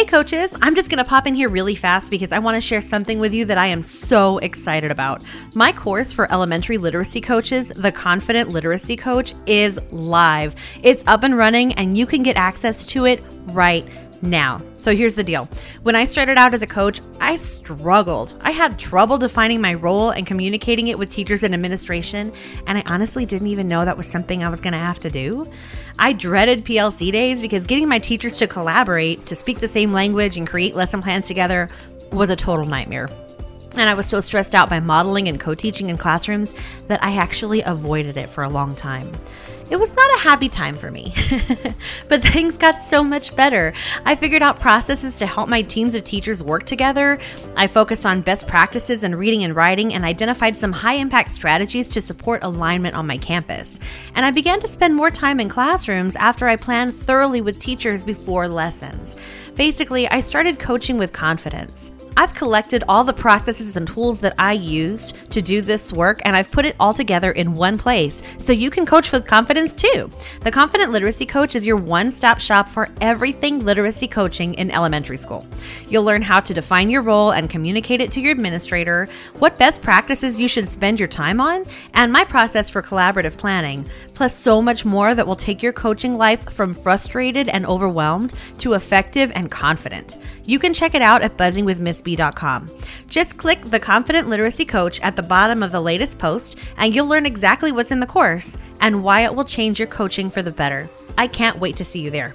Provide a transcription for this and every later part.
Hey, coaches, I'm just to pop in here really fast because I want to share something with you that I am so excited about. My course for elementary literacy coaches, The Confident Literacy Coach, is live. It's up and running, and you can get access to it right now. So here's the deal. When I started out as a coach, I struggled. I had trouble defining my role and communicating it with teachers and administration, and I honestly didn't even know that was something I was going to have to do. I dreaded PLC days because getting my teachers to collaborate, to speak the same language, and create lesson plans together was a total nightmare. And I was so stressed out by modeling and co teaching in classrooms that I actually avoided it for a long time. It was not a happy time for me, but things got so much better. I figured out processes to help my teams of teachers work together. I focused on best practices in reading and writing and identified some high impact strategies to support alignment on my campus. And I began to spend more time in classrooms after I planned thoroughly with teachers before lessons. Basically, I started coaching with confidence. I've collected all the processes and tools that I used to do this work and I've put it all together in one place so you can coach with confidence too. The Confident Literacy Coach is your one stop shop for everything literacy coaching in elementary school. You'll learn how to define your role and communicate it to your administrator, what best practices you should spend your time on, and my process for collaborative planning, plus so much more that will take your coaching life from frustrated and overwhelmed to effective and confident. You can check it out at buzzingwithmissb.com. Just click the Confident Literacy Coach at the bottom of the latest post, and you'll learn exactly what's in the course and why it will change your coaching for the better. I can't wait to see you there.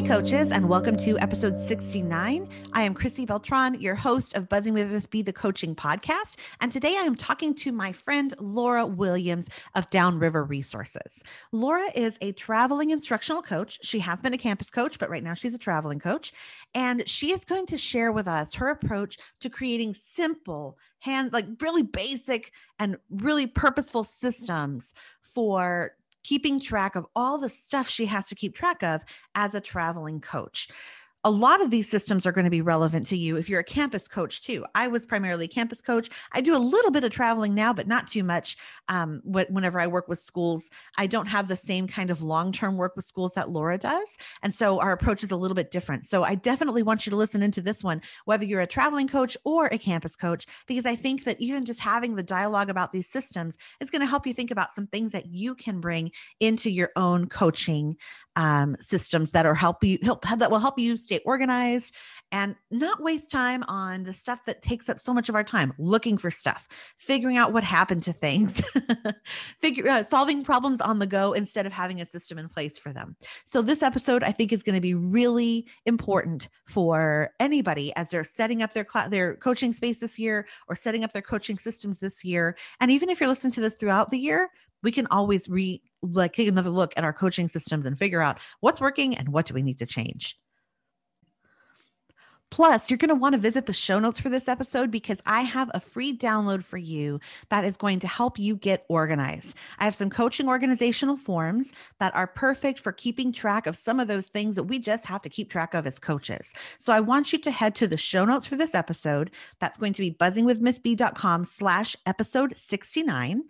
Hey, coaches, and welcome to episode 69. I am Chrissy Beltran, your host of Buzzing with Miss B the coaching podcast. And today I am talking to my friend Laura Williams of Downriver Resources. Laura is a traveling instructional coach. She has been a campus coach, but right now she's a traveling coach. And she is going to share with us her approach to creating simple, hand, like really basic and really purposeful systems for keeping track of all the stuff she has to keep track of as a traveling coach a lot of these systems are going to be relevant to you if you're a campus coach too. I was primarily campus coach. I do a little bit of traveling now, but not too much. Um, whenever I work with schools, I don't have the same kind of long term work with schools that Laura does. And so our approach is a little bit different. So I definitely want you to listen into this one, whether you're a traveling coach or a campus coach, because I think that even just having the dialogue about these systems is going to help you think about some things that you can bring into your own coaching um, systems that are help you help that will help you stay organized and not waste time on the stuff that takes up so much of our time looking for stuff figuring out what happened to things figure uh, solving problems on the go instead of having a system in place for them so this episode i think is going to be really important for anybody as they're setting up their cl- their coaching space this year or setting up their coaching systems this year and even if you're listening to this throughout the year we can always re like take another look at our coaching systems and figure out what's working and what do we need to change. Plus, you're going to want to visit the show notes for this episode because I have a free download for you that is going to help you get organized. I have some coaching organizational forms that are perfect for keeping track of some of those things that we just have to keep track of as coaches. So I want you to head to the show notes for this episode. That's going to be buzzingwithmissb.com slash episode 69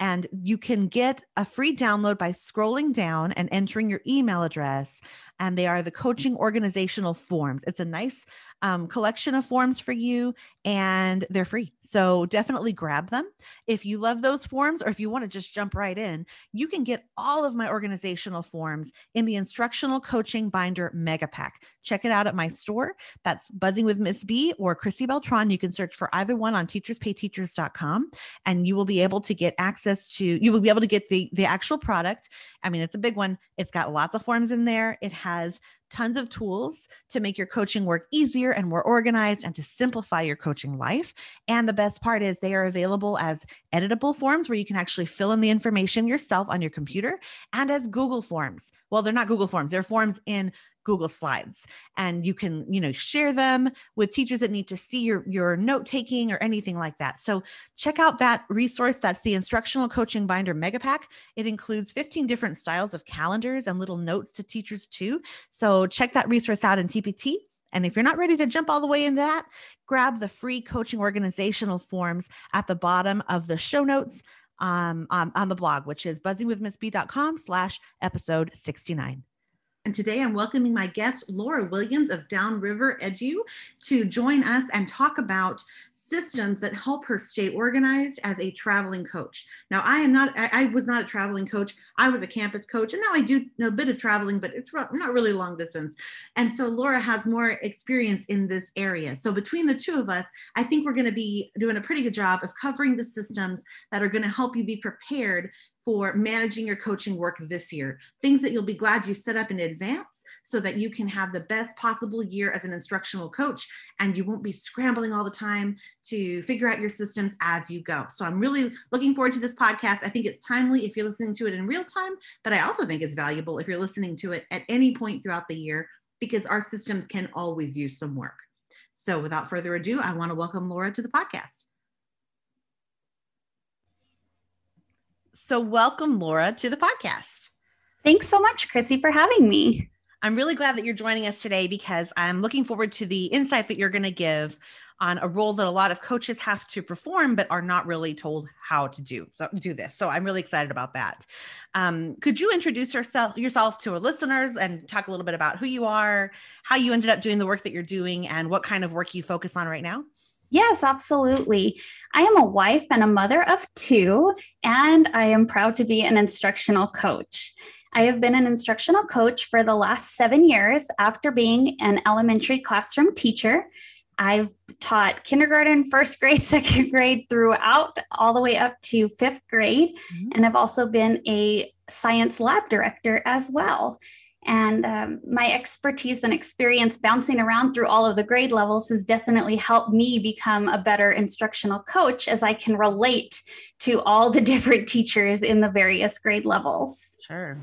and you can get a free download by scrolling down and entering your email address and they are the coaching organizational forms. It's a nice um, collection of forms for you and they're free. So definitely grab them. If you love those forms or if you want to just jump right in, you can get all of my organizational forms in the instructional coaching binder mega pack. Check it out at my store. That's Buzzing with Miss B or Chrissy Beltran. You can search for either one on teacherspayteachers.com and you will be able to get access to, you will be able to get the, the actual product. I mean, it's a big one. It's got lots of forms in there. It has tons of tools to make your coaching work easier and more organized and to simplify your coaching life. And the best part is they are available as editable forms where you can actually fill in the information yourself on your computer and as Google Forms. Well, they're not Google Forms, they're forms in Google Slides and you can, you know, share them with teachers that need to see your your note taking or anything like that. So check out that resource. That's the Instructional Coaching Binder Mega Pack. It includes 15 different styles of calendars and little notes to teachers too. So check that resource out in TPT. And if you're not ready to jump all the way in that, grab the free coaching organizational forms at the bottom of the show notes um, on, on the blog, which is buzzingwithmissb.com slash episode 69. And today I'm welcoming my guest, Laura Williams of Downriver Edu, to join us and talk about systems that help her stay organized as a traveling coach. Now, I am not, I, I, was not a traveling coach. I was a campus coach, and now I do a bit of traveling, but it's not really long distance. And so Laura has more experience in this area. So between the two of us, I think we're going to be doing a pretty good job of covering the systems that are going to help you be prepared for managing your coaching work this year. Things that you'll be glad you set up in advance so that you can have the best possible year as an instructional coach and you won't be scrambling all the time to figure out your systems as you go. So I'm really looking forward to this podcast. I think it's timely if you're listening to it in real time, but I also think it's valuable if you're listening to it at any point throughout the year because our systems can always use some work. So without further ado, I want to welcome Laura to the podcast. So, welcome, Laura, to the podcast. Thanks so much, Chrissy, for having me. I'm really glad that you're joining us today because I'm looking forward to the insight that you're going to give on a role that a lot of coaches have to perform but are not really told how to do so do this so i'm really excited about that um, could you introduce yourself yourself to our listeners and talk a little bit about who you are how you ended up doing the work that you're doing and what kind of work you focus on right now Yes, absolutely. I am a wife and a mother of two, and I am proud to be an instructional coach. I have been an instructional coach for the last seven years after being an elementary classroom teacher. I've taught kindergarten, first grade, second grade throughout, all the way up to fifth grade. Mm-hmm. And I've also been a science lab director as well. And um, my expertise and experience bouncing around through all of the grade levels has definitely helped me become a better instructional coach as I can relate to all the different teachers in the various grade levels. Sure.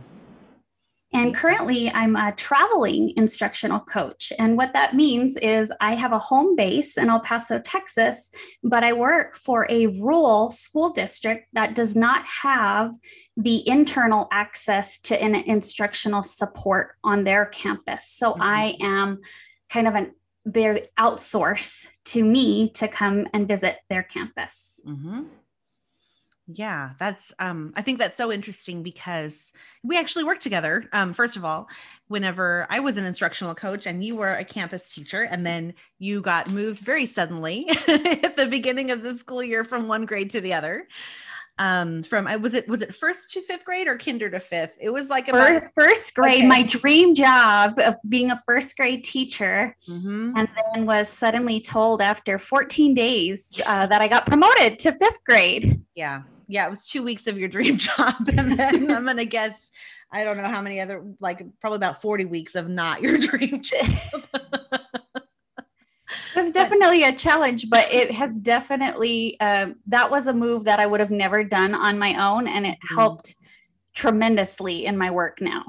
And currently, I'm a traveling instructional coach. And what that means is I have a home base in El Paso, Texas, but I work for a rural school district that does not have the internal access to an instructional support on their campus. So mm-hmm. I am kind of an their outsource to me to come and visit their campus. Mm-hmm. Yeah, that's um I think that's so interesting because we actually worked together. Um first of all, whenever I was an instructional coach and you were a campus teacher and then you got moved very suddenly at the beginning of the school year from one grade to the other um from I was it was it first to fifth grade or kinder to fifth it was like about, first, first grade okay. my dream job of being a first grade teacher mm-hmm. and then was suddenly told after 14 days uh, that i got promoted to fifth grade yeah yeah, it was two weeks of your dream job. And then I'm going to guess, I don't know how many other, like probably about 40 weeks of not your dream job. it was definitely a challenge, but it has definitely, um, that was a move that I would have never done on my own. And it mm-hmm. helped tremendously in my work now.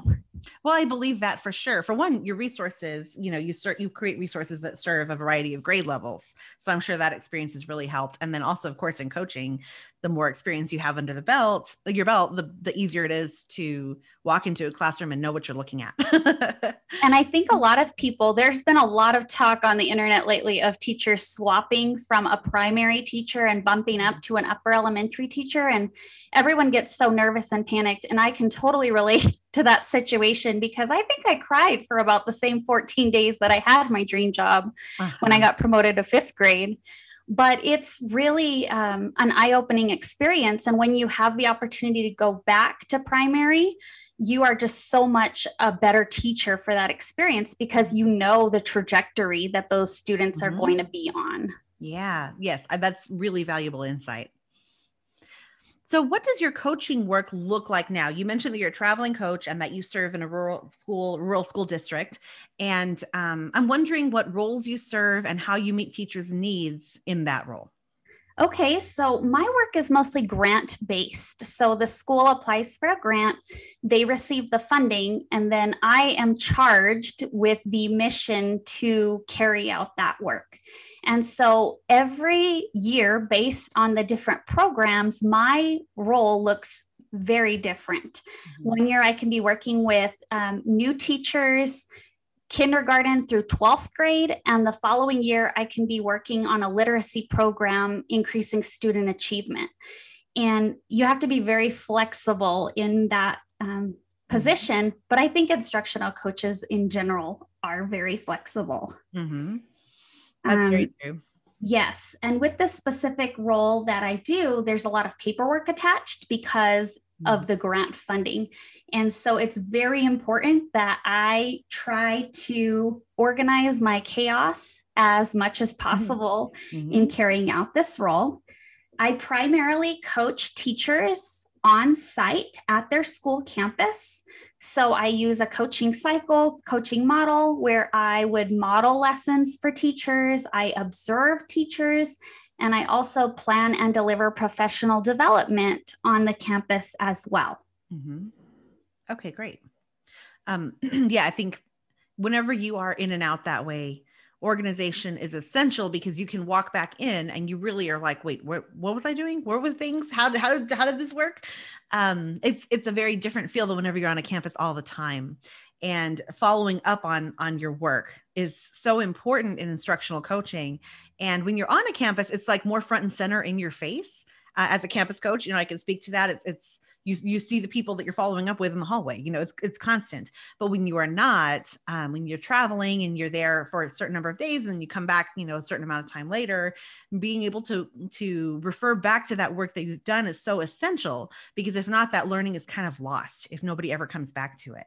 Well, I believe that for sure. For one, your resources, you know, you start you create resources that serve a variety of grade levels. So I'm sure that experience has really helped. And then also, of course, in coaching, the more experience you have under the belt, your belt, the, the easier it is to walk into a classroom and know what you're looking at. and I think a lot of people, there's been a lot of talk on the internet lately of teachers swapping from a primary teacher and bumping up to an upper elementary teacher. And everyone gets so nervous and panicked. And I can totally relate to that situation because I think I cried for about the same 14 days that I had my dream job uh-huh. when I uh-huh. got promoted to fifth grade but it's really um, an eye-opening experience. And when you have the opportunity to go back to primary you are just so much a better teacher for that experience because you know the trajectory that those students mm-hmm. are going to be on. Yeah. Yes. That's really valuable insight So, what does your coaching work look like now? You mentioned that you're a traveling coach and that you serve in a rural school, rural school district. And um, I'm wondering what roles you serve and how you meet teachers' needs in that role. Okay, so my work is mostly grant based. So the school applies for a grant, they receive the funding, and then I am charged with the mission to carry out that work. And so every year, based on the different programs, my role looks very different. Mm-hmm. One year, I can be working with um, new teachers kindergarten through 12th grade. And the following year, I can be working on a literacy program increasing student achievement. And you have to be very flexible in that um, position. But I think instructional coaches in general are very flexible. Mm-hmm. That's um, very true. Yes. And with this specific role that I do, there's a lot of paperwork attached because of mm. the grant funding. And so it's very important that I try to organize my chaos as much as mm-hmm. possible mm-hmm. in carrying out this role. I primarily coach teachers on site at their school campus. So I use a coaching cycle, coaching model where I would model lessons for teachers, I observe teachers, and I also plan and deliver professional development on the campus as well. Mm-hmm. Okay, great. Um, yeah, I think whenever you are in and out that way, organization is essential because you can walk back in and you really are like, wait, what, what was I doing? Where was things? How did, how did, how did this work? Um, it's, it's a very different feel than whenever you're on a campus all the time and following up on on your work is so important in instructional coaching and when you're on a campus it's like more front and center in your face uh, as a campus coach you know i can speak to that. It's it's you, you see the people that you're following up with in the hallway you know it's it's constant. But when you are not um, when you're traveling and you're there for a certain number of days and you come back you know a certain amount of time later being able to to refer back to that work that you've done is so essential because if not that learning is kind of lost if nobody ever comes back to it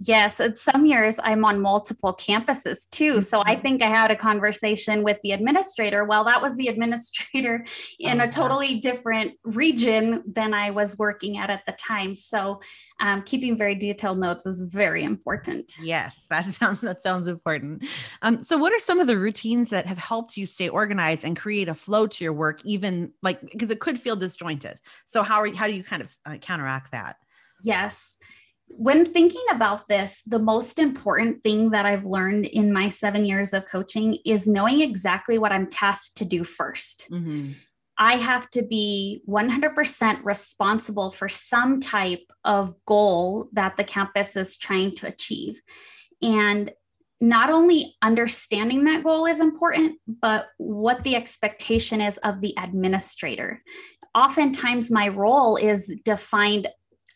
Yes, and some years I'm on multiple campuses too. Mm-hmm. So I mm-hmm. think I had a conversation with the administrator. Well, that was the administrator in oh, a totally wow. different region than I was working at at the time. So um, keeping very detailed notes is very important. Yes, that sounds that sounds important. Um, so, what are some of the routines that have helped you stay organized and create a flow to your work, even like because it could feel disjointed? So, how are how do you kind of uh, counteract that? Yes when thinking about this, the most important thing that I've learned in my seven years of coaching is knowing exactly what I'm tasked to do 1st mm-hmm. I have to be 100% responsible for some type of goal that the campus is trying to achieve. And not only understanding that goal is important, but what the expectation is of the administrator. Oftentimes, my role is defined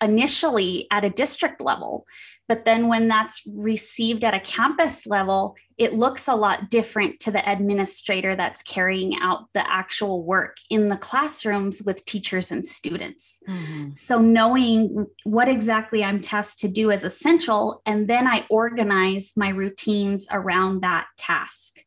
initially at a district level. But then when that's received at a campus level, it looks a lot different to the administrator that's carrying out the actual work in the classrooms with teachers and students. Mm-hmm. So, knowing what exactly I'm tasked to do is essential. And then I organize my routines around that task.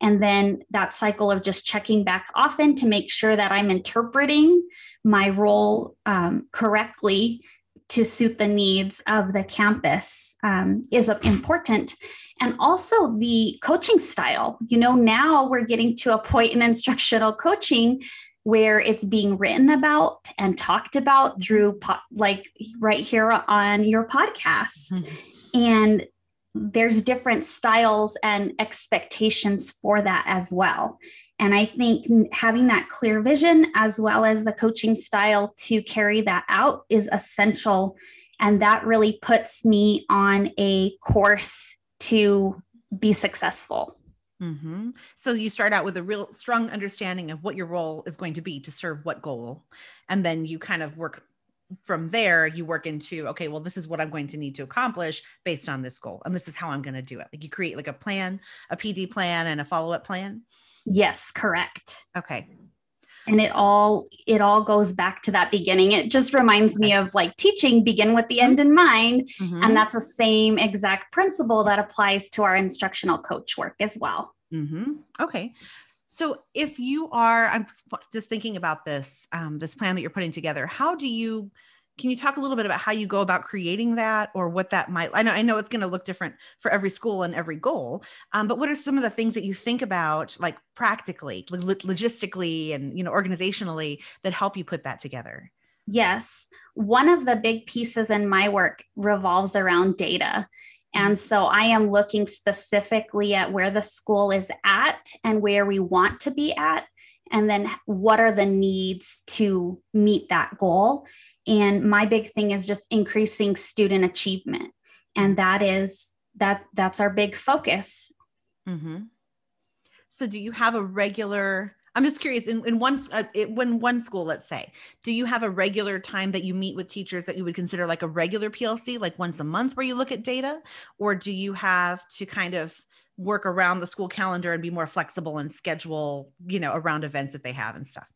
And then that cycle of just checking back often to make sure that I'm interpreting my role um, correctly to suit the needs of the campus um, is important. And also the coaching style. You know, now we're getting to a point in instructional coaching where it's being written about and talked about through po- like right here on your podcast. Mm-hmm. And there's different styles and expectations for that as well. And I think having that clear vision as well as the coaching style to carry that out is essential. And that really puts me on a course to be successful. Mm-hmm. So you start out with a real strong understanding of what your role is going to be to serve what goal. And then you kind of work from there, you work into, okay, well, this is what I'm going to need to accomplish based on this goal. And this is how I'm going to do it. Like you create like a plan, a PD plan and a follow-up plan. Yes, correct. Okay. And it all it all goes back to that beginning. It just reminds me of like teaching begin with the end in mind mm-hmm. and that's the same exact principle that applies to our instructional coach work as well. Mm-hmm. Okay. So if you are, I'm just thinking about this, um, this plan that you're putting together. How do you, can you talk a little bit about how you go about creating that or what that might, I know, I know it's going to look different for every school and every goal, um, but what are some of the things that you think about like practically, logistically and, you know, organizationally that help you put that together? Yes. One of the big pieces in my work revolves around data. And so I am looking specifically at where the school is at and where we want to be at. And then what are the needs to meet that goal? And my big thing is just increasing student achievement. And that is that that's our big focus. Mm-hmm. So do you have a regular I'm just curious in, in one uh, when one school, let's say, do you have a regular time that you meet with teachers that you would consider like a regular PLC, like once a month where you look at data, or do you have to kind of work around the school calendar and be more flexible and schedule, you know, around events that they have and stuff?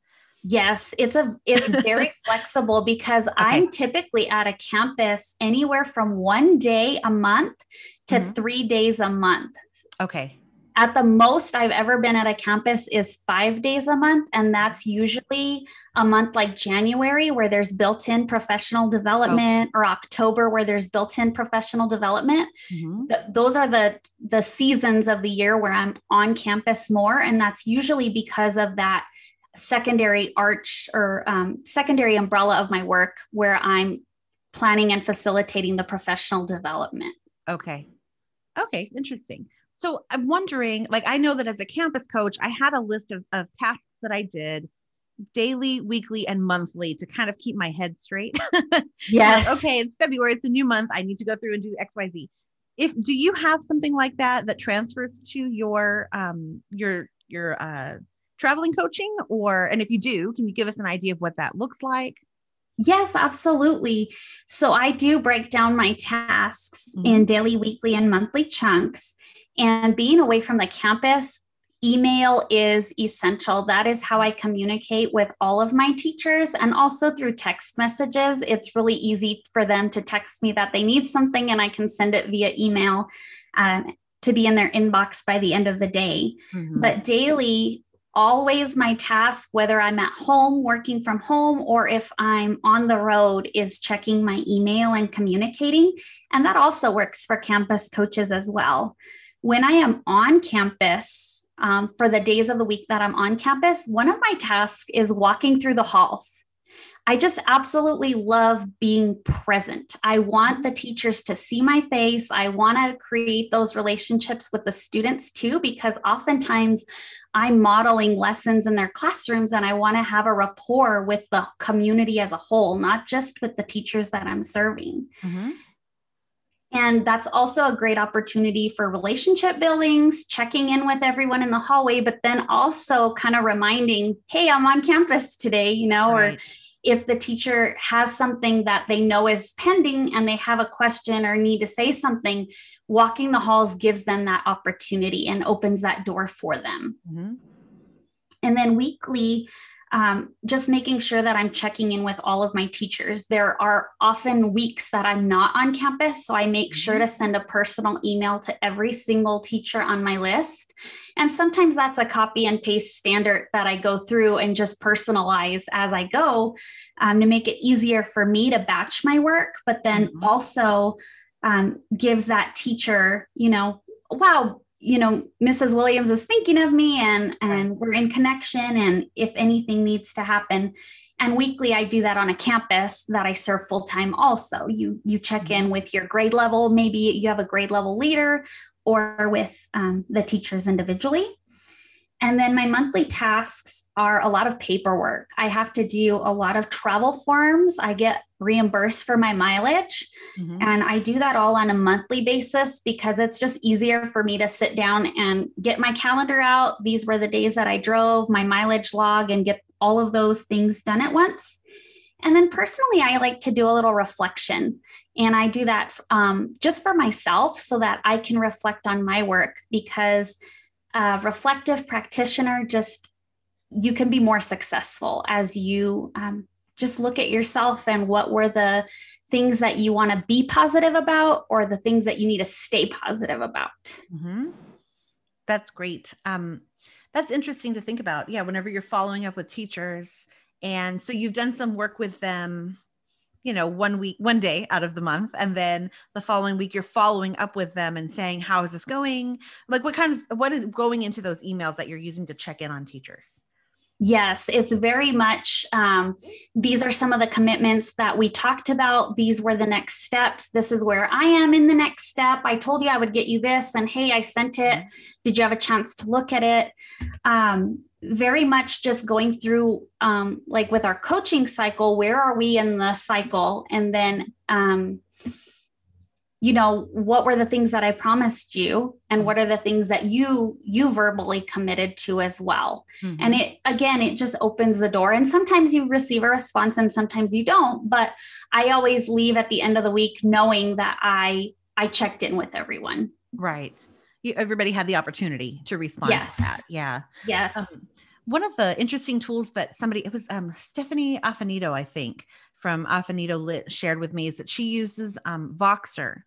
Yes, it's a it's very flexible because okay. I'm typically at a campus anywhere from 1 day a month to mm-hmm. 3 days a month. Okay at the most I've ever been at a campus is five days a month. And that's usually a month like January, where there's built in professional development, oh. or October, where there's built in professional development. Mm-hmm. Th- those are the, the seasons of the year where I'm on campus more. And that's usually because of that secondary arch or um, secondary umbrella of my work where I'm planning and facilitating the professional development. Okay. Okay, interesting. So I'm wondering, like, I know that as a campus coach, I had a list of, of tasks that I did daily, weekly, and monthly to kind of keep my head straight. Yes. okay, it's February, it's a new month. I need to go through and do XYZ. If do you have something like that that transfers to your um your your uh traveling coaching or and if you do, can you give us an idea of what that looks like? Yes, absolutely. So I do break down my tasks mm-hmm. in daily, weekly, and monthly chunks. And being away from the campus, email is essential. That is how I communicate with all of my teachers and also through text messages. It's really easy for them to text me that they need something and I can send it via email um, to be in their inbox by the end of the day. Mm-hmm. But daily, always my task, whether I'm at home working from home or if I'm on the road, is checking my email and communicating. And that also works for campus coaches as well when I am on campus, um, for the days of the week that I'm on campus, one of my tasks is walking through the halls. I just absolutely love being present. I want the teachers to see my face. I want to create those relationships with the students too, because oftentimes I'm modeling lessons in their classrooms and I want to have a rapport with the community as a whole, not just with the teachers that I'm serving. Mm-hmm. And that's also a great opportunity for relationship buildings, checking in with everyone in the hallway, but then also kind of reminding, hey, I'm on campus today, you know, right. or if the teacher has something that they know is pending and they have a question or need to say something, walking the halls gives them that opportunity and opens that door for them. Mm-hmm. And then weekly, um, just making sure that I'm checking in with all of my teachers. There are often weeks that I'm not on campus, so I make sure mm-hmm. to send a personal email to every single teacher on my list. And sometimes that's a copy and paste standard that I go through and just personalize as I go um, to make it easier for me to batch my work, but then mm-hmm. also um, gives that teacher, you know, wow, you know mrs williams is thinking of me and and we're in connection and if anything needs to happen and weekly i do that on a campus that i serve full time also you you check in mm-hmm. with your grade level maybe you have a grade level leader or with um, the teachers individually and then my monthly tasks are a lot of paperwork. I have to do a lot of travel forms. I get reimbursed for my mileage. Mm-hmm. And I do that all on a monthly basis because it's just easier for me to sit down and get my calendar out. These were the days that I drove, my mileage log, and get all of those things done at once. And then personally, I like to do a little reflection. And I do that um, just for myself so that I can reflect on my work because a reflective practitioner just you can be more successful as you um, just look at yourself and what were the things that you want to be positive about or the things that you need to stay positive about. Mm-hmm. that's great. Um, that's interesting to think about. Yeah, whenever you're following up with teachers, and so you've done some work with them you know one week one day out of the month and then the following week you're following up with them and saying how is this going like what kind of what is going into those emails that you're using to check in on teachers Yes, it's very much. Um, these are some of the commitments that we talked about. These were the next steps. This is where I am in the next step. I told you I would get you this, and hey, I sent it. Did you have a chance to look at it? Um, very much just going through, um, like with our coaching cycle, where are we in the cycle? And then um, you know what were the things that i promised you and what are the things that you you verbally committed to as well. Mm-hmm. and it again it just opens the door. And sometimes you receive a response and sometimes you don't but i always leave at the end of the week knowing that i i checked in with everyone. Right. You, everybody had the opportunity to respond yes. to that. Yeah. Yes. Um, one of the interesting tools that somebody it was um, stephanie affinito i think from Affinito Lit shared with me is that she uses um, Voxer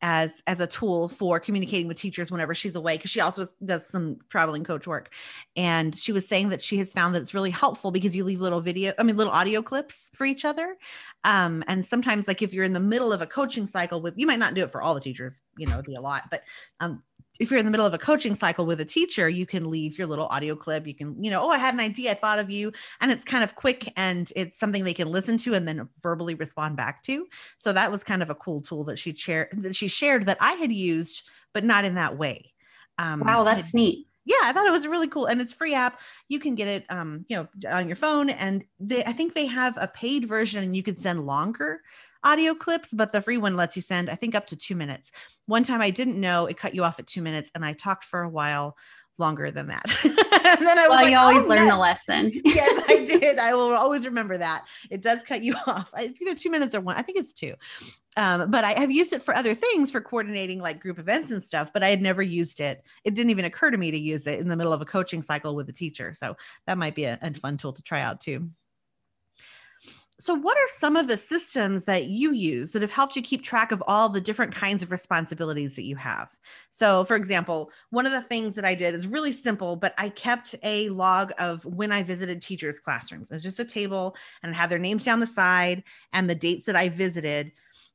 as as a tool for communicating with teachers whenever she's away because she also does some traveling coach work. And she was saying that she has found that it's really helpful because you leave little video i mean little audio clips for each other. Um, and sometimes like if you're in the middle of a coaching cycle with you might not do it for all the teachers you know it'd be a lot but um, if you're in the middle of a coaching cycle with a teacher, you can leave your little audio clip. You can, you know, oh, I had an idea, I thought of you. And it's kind of quick and it's something they can listen to and then verbally respond back to. So that was kind of a cool tool that she shared that she shared that I had used, but not in that way. Um, wow, that's neat. Yeah, I thought it was really cool and it's free app. You can get it um, you know, on your phone and they I think they have a paid version and you can send longer audio clips, but the free one lets you send, I think, up to two minutes. One time I didn't know it cut you off at two minutes, and I talked for a while longer than that. and then I well, like, you always oh, learn yes. the lesson. yes, I did. I will always remember that. It does cut you off. It's either two minutes or one. I think it's two. Um, but I have used it for other things for coordinating like group events and stuff, but I had never used it. It didn't even occur to me to use it in the middle of a coaching cycle with a teacher. So that might be a, a fun tool to try out too so what are some of the systems that you use that have helped you keep track of all the different kinds of responsibilities that you have? So for example one of the things that i did is really simple but i kept a log of when i visited teachers classrooms. It's just a table and have their names down the side and the dates that i visited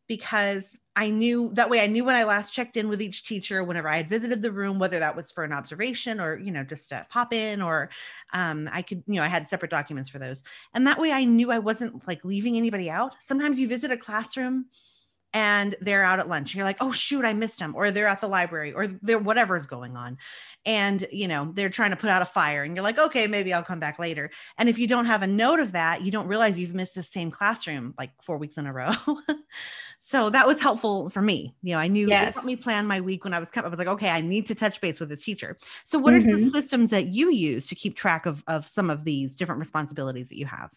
because I knew that way I knew when I last checked in with each teacher whenever I had visited the room, whether that was for an observation or, you know, just a pop in or um, I could, you know, I had separate documents for those. And that way I knew I wasn't like leaving anybody out. Sometimes you visit a classroom and they're out at lunch. You're like, oh shoot, I missed them, or they're at the library, or they're whatever's going on, and you know they're trying to put out a fire, and you're like, okay, maybe I'll come back later. And if you don't have a note of that, you don't realize you've missed the same classroom like four weeks in a row. so that was helpful for me. You know, I knew yes. it helped me plan my week when I was coming. I was like, okay, I need to touch base with this teacher. So, what mm-hmm. are the systems that you use to keep track of of some of these different responsibilities that you have?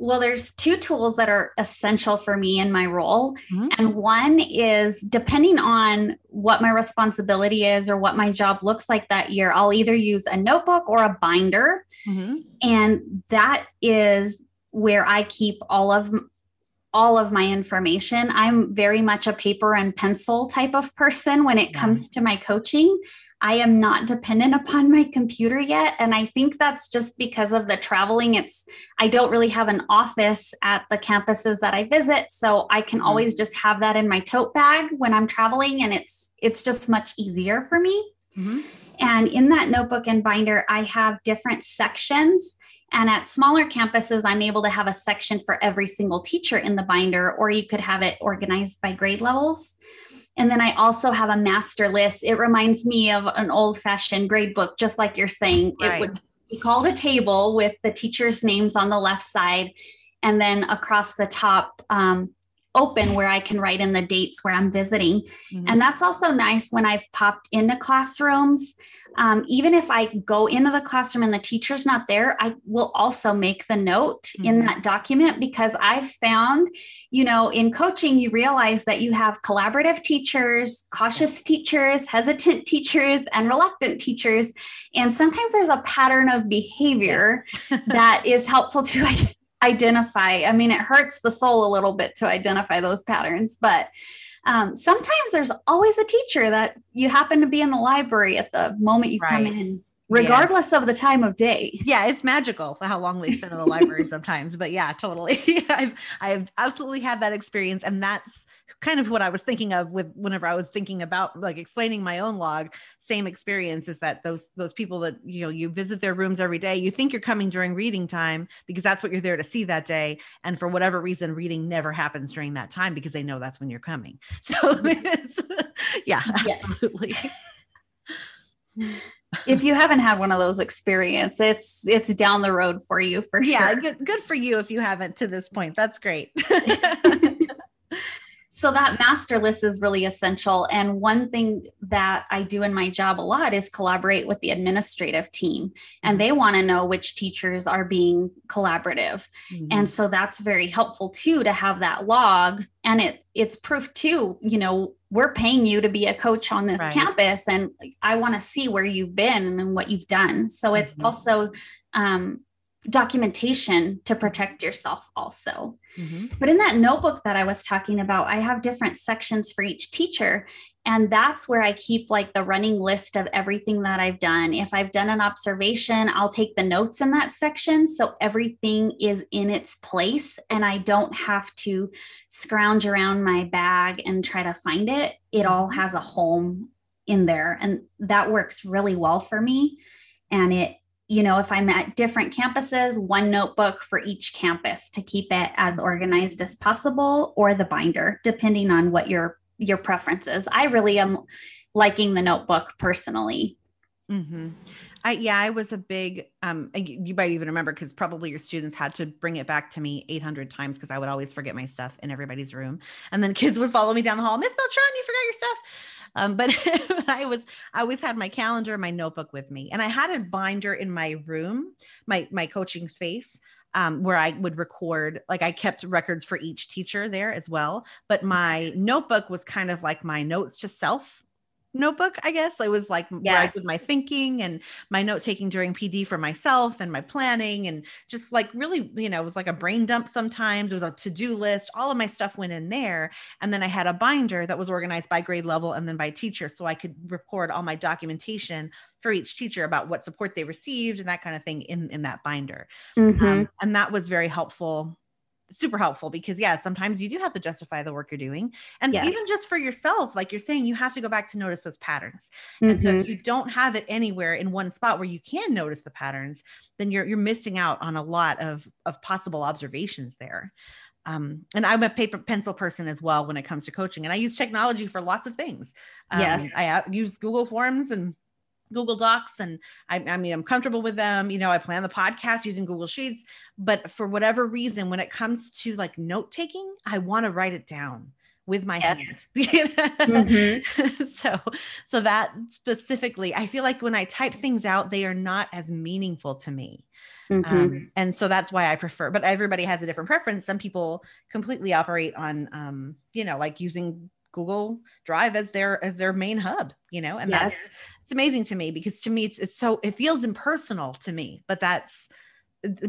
Well, there's two tools that are essential for me in my role. Mm-hmm. And one is depending on what my responsibility is or what my job looks like that year, I'll either use a notebook or a binder. Mm-hmm. And that is where I keep all of all of my information. I'm very much a paper and pencil type of person when it comes to my coaching. I am not dependent upon my computer yet. And I think that's just because of the traveling. It's, I don't really have an office at the campuses that I visit. So I can mm-hmm. always just have that in my tote bag when I'm traveling. And it's, it's just much easier for me. Mm-hmm. And in that notebook and binder, I have different sections. And at smaller campuses, I'm able to have a section for every single teacher in the binder, or you could have it organized by grade levels. And then I also have a master list. It reminds me of an old fashioned grade book, just like you're saying. Right. It would be called a table with the teacher's names on the left side. And then across the top, um, open where I can write in the dates where I'm visiting. Mm-hmm. And that's also nice when I've popped into classrooms. Um, even if I go into the classroom and the teacher's not there, I will also make the note mm-hmm. in that document because I've found, you know, in coaching, you realize that you have collaborative teachers, cautious teachers, hesitant teachers, and reluctant teachers. And sometimes there's a pattern of behavior that is helpful to identify. I mean, it hurts the soul a little bit to identify those patterns, but Um, sometimes there's always a teacher that you happen to be in the library at the moment you right. come in regardless yeah. of the time of day. Yeah, it's magical how long we spend in the library sometimes. But yeah, totally. I've I've absolutely had that experience, and that's kind of what I was thinking of with whenever I was thinking about like explaining my own log. Same experience is that those those people that you know you visit their rooms every day. You think you're coming during reading time because that's what you're there to see that day, and for whatever reason, reading never happens during that time because they know that's when you're coming. So yeah, absolutely. if you haven't had one of those experiences, it's it's down the road for you for yeah, sure. Yeah, good, good for you if you haven't to this point. That's great. So that master list is really essential and one thing that i do in my job a lot is collaborate with the administrative team and mm-hmm. they want to know which teachers are being collaborative mm-hmm. and so that's very helpful too to have that log and it it's proof too you know we're paying you to be a coach on this right. campus and i want to see where you've been and what you've done so it's mm-hmm. also um, documentation to protect yourself also. Mm-hmm. But in that notebook that I was talking about, I have different sections for each teacher. And that's where I keep like the running list of everything that I've done. If I've done an observation, I'll take the notes in that section. So everything is in its place and I don't have to scrounge around my bag and try to find it. It all mm-hmm. has a home in there. And that works really well for me. And it you know, if I'm at different campuses, one notebook for each campus to keep it as organized as possible, or the binder, depending on what your your preference is. I really am liking the notebook personally. Mm-hmm. I, yeah, I was a big, um, you might even remember because probably your students had to bring it back to me 800 times because I would always forget my stuff in everybody's room. And then kids would follow me down the hall, Miss Beltran, you forgot your stuff. Um, but I was, I always had my calendar, my notebook with me, and I had a binder in my room, my my coaching space, um, where I would record. Like I kept records for each teacher there as well. But my notebook was kind of like my notes to self notebook, I guess. I was like yes. where I did my thinking and my note taking during PD for myself and my planning and just like really, you know, it was like a brain dump sometimes. It was a to-do list. All of my stuff went in there. And then I had a binder that was organized by grade level and then by teacher. So I could record all my documentation for each teacher about what support they received and that kind of thing in, in that binder. Mm-hmm. Um, and that was very helpful super helpful because yeah sometimes you do have to justify the work you're doing and yes. even just for yourself like you're saying you have to go back to notice those patterns mm-hmm. and so if mm-hmm. you don't have it anywhere in one spot where you can notice the patterns then you're you're missing out on a lot of of possible observations there um, and I'm a paper pencil person as well when it comes to coaching, and I use technology for lots of things. Um, yes, I use Google Forms and Google Docs and I, I, mean, I'm comfortable with them. You know, I plan the podcast using Google Sheets, but for whatever reason, when it comes to like note taking, I want to write it down with my yes. hands. mm-hmm. so, so that specifically, I feel like when I type things out, they are not as meaningful to me. Mm-hmm. Um, and so that's why I prefer, but everybody has a different preference. Some people completely operate on, um, you know, like using Google Drive as their as their main hub, you know, and yes. that's it's amazing to me because to me it's, it's so it feels impersonal to me but that's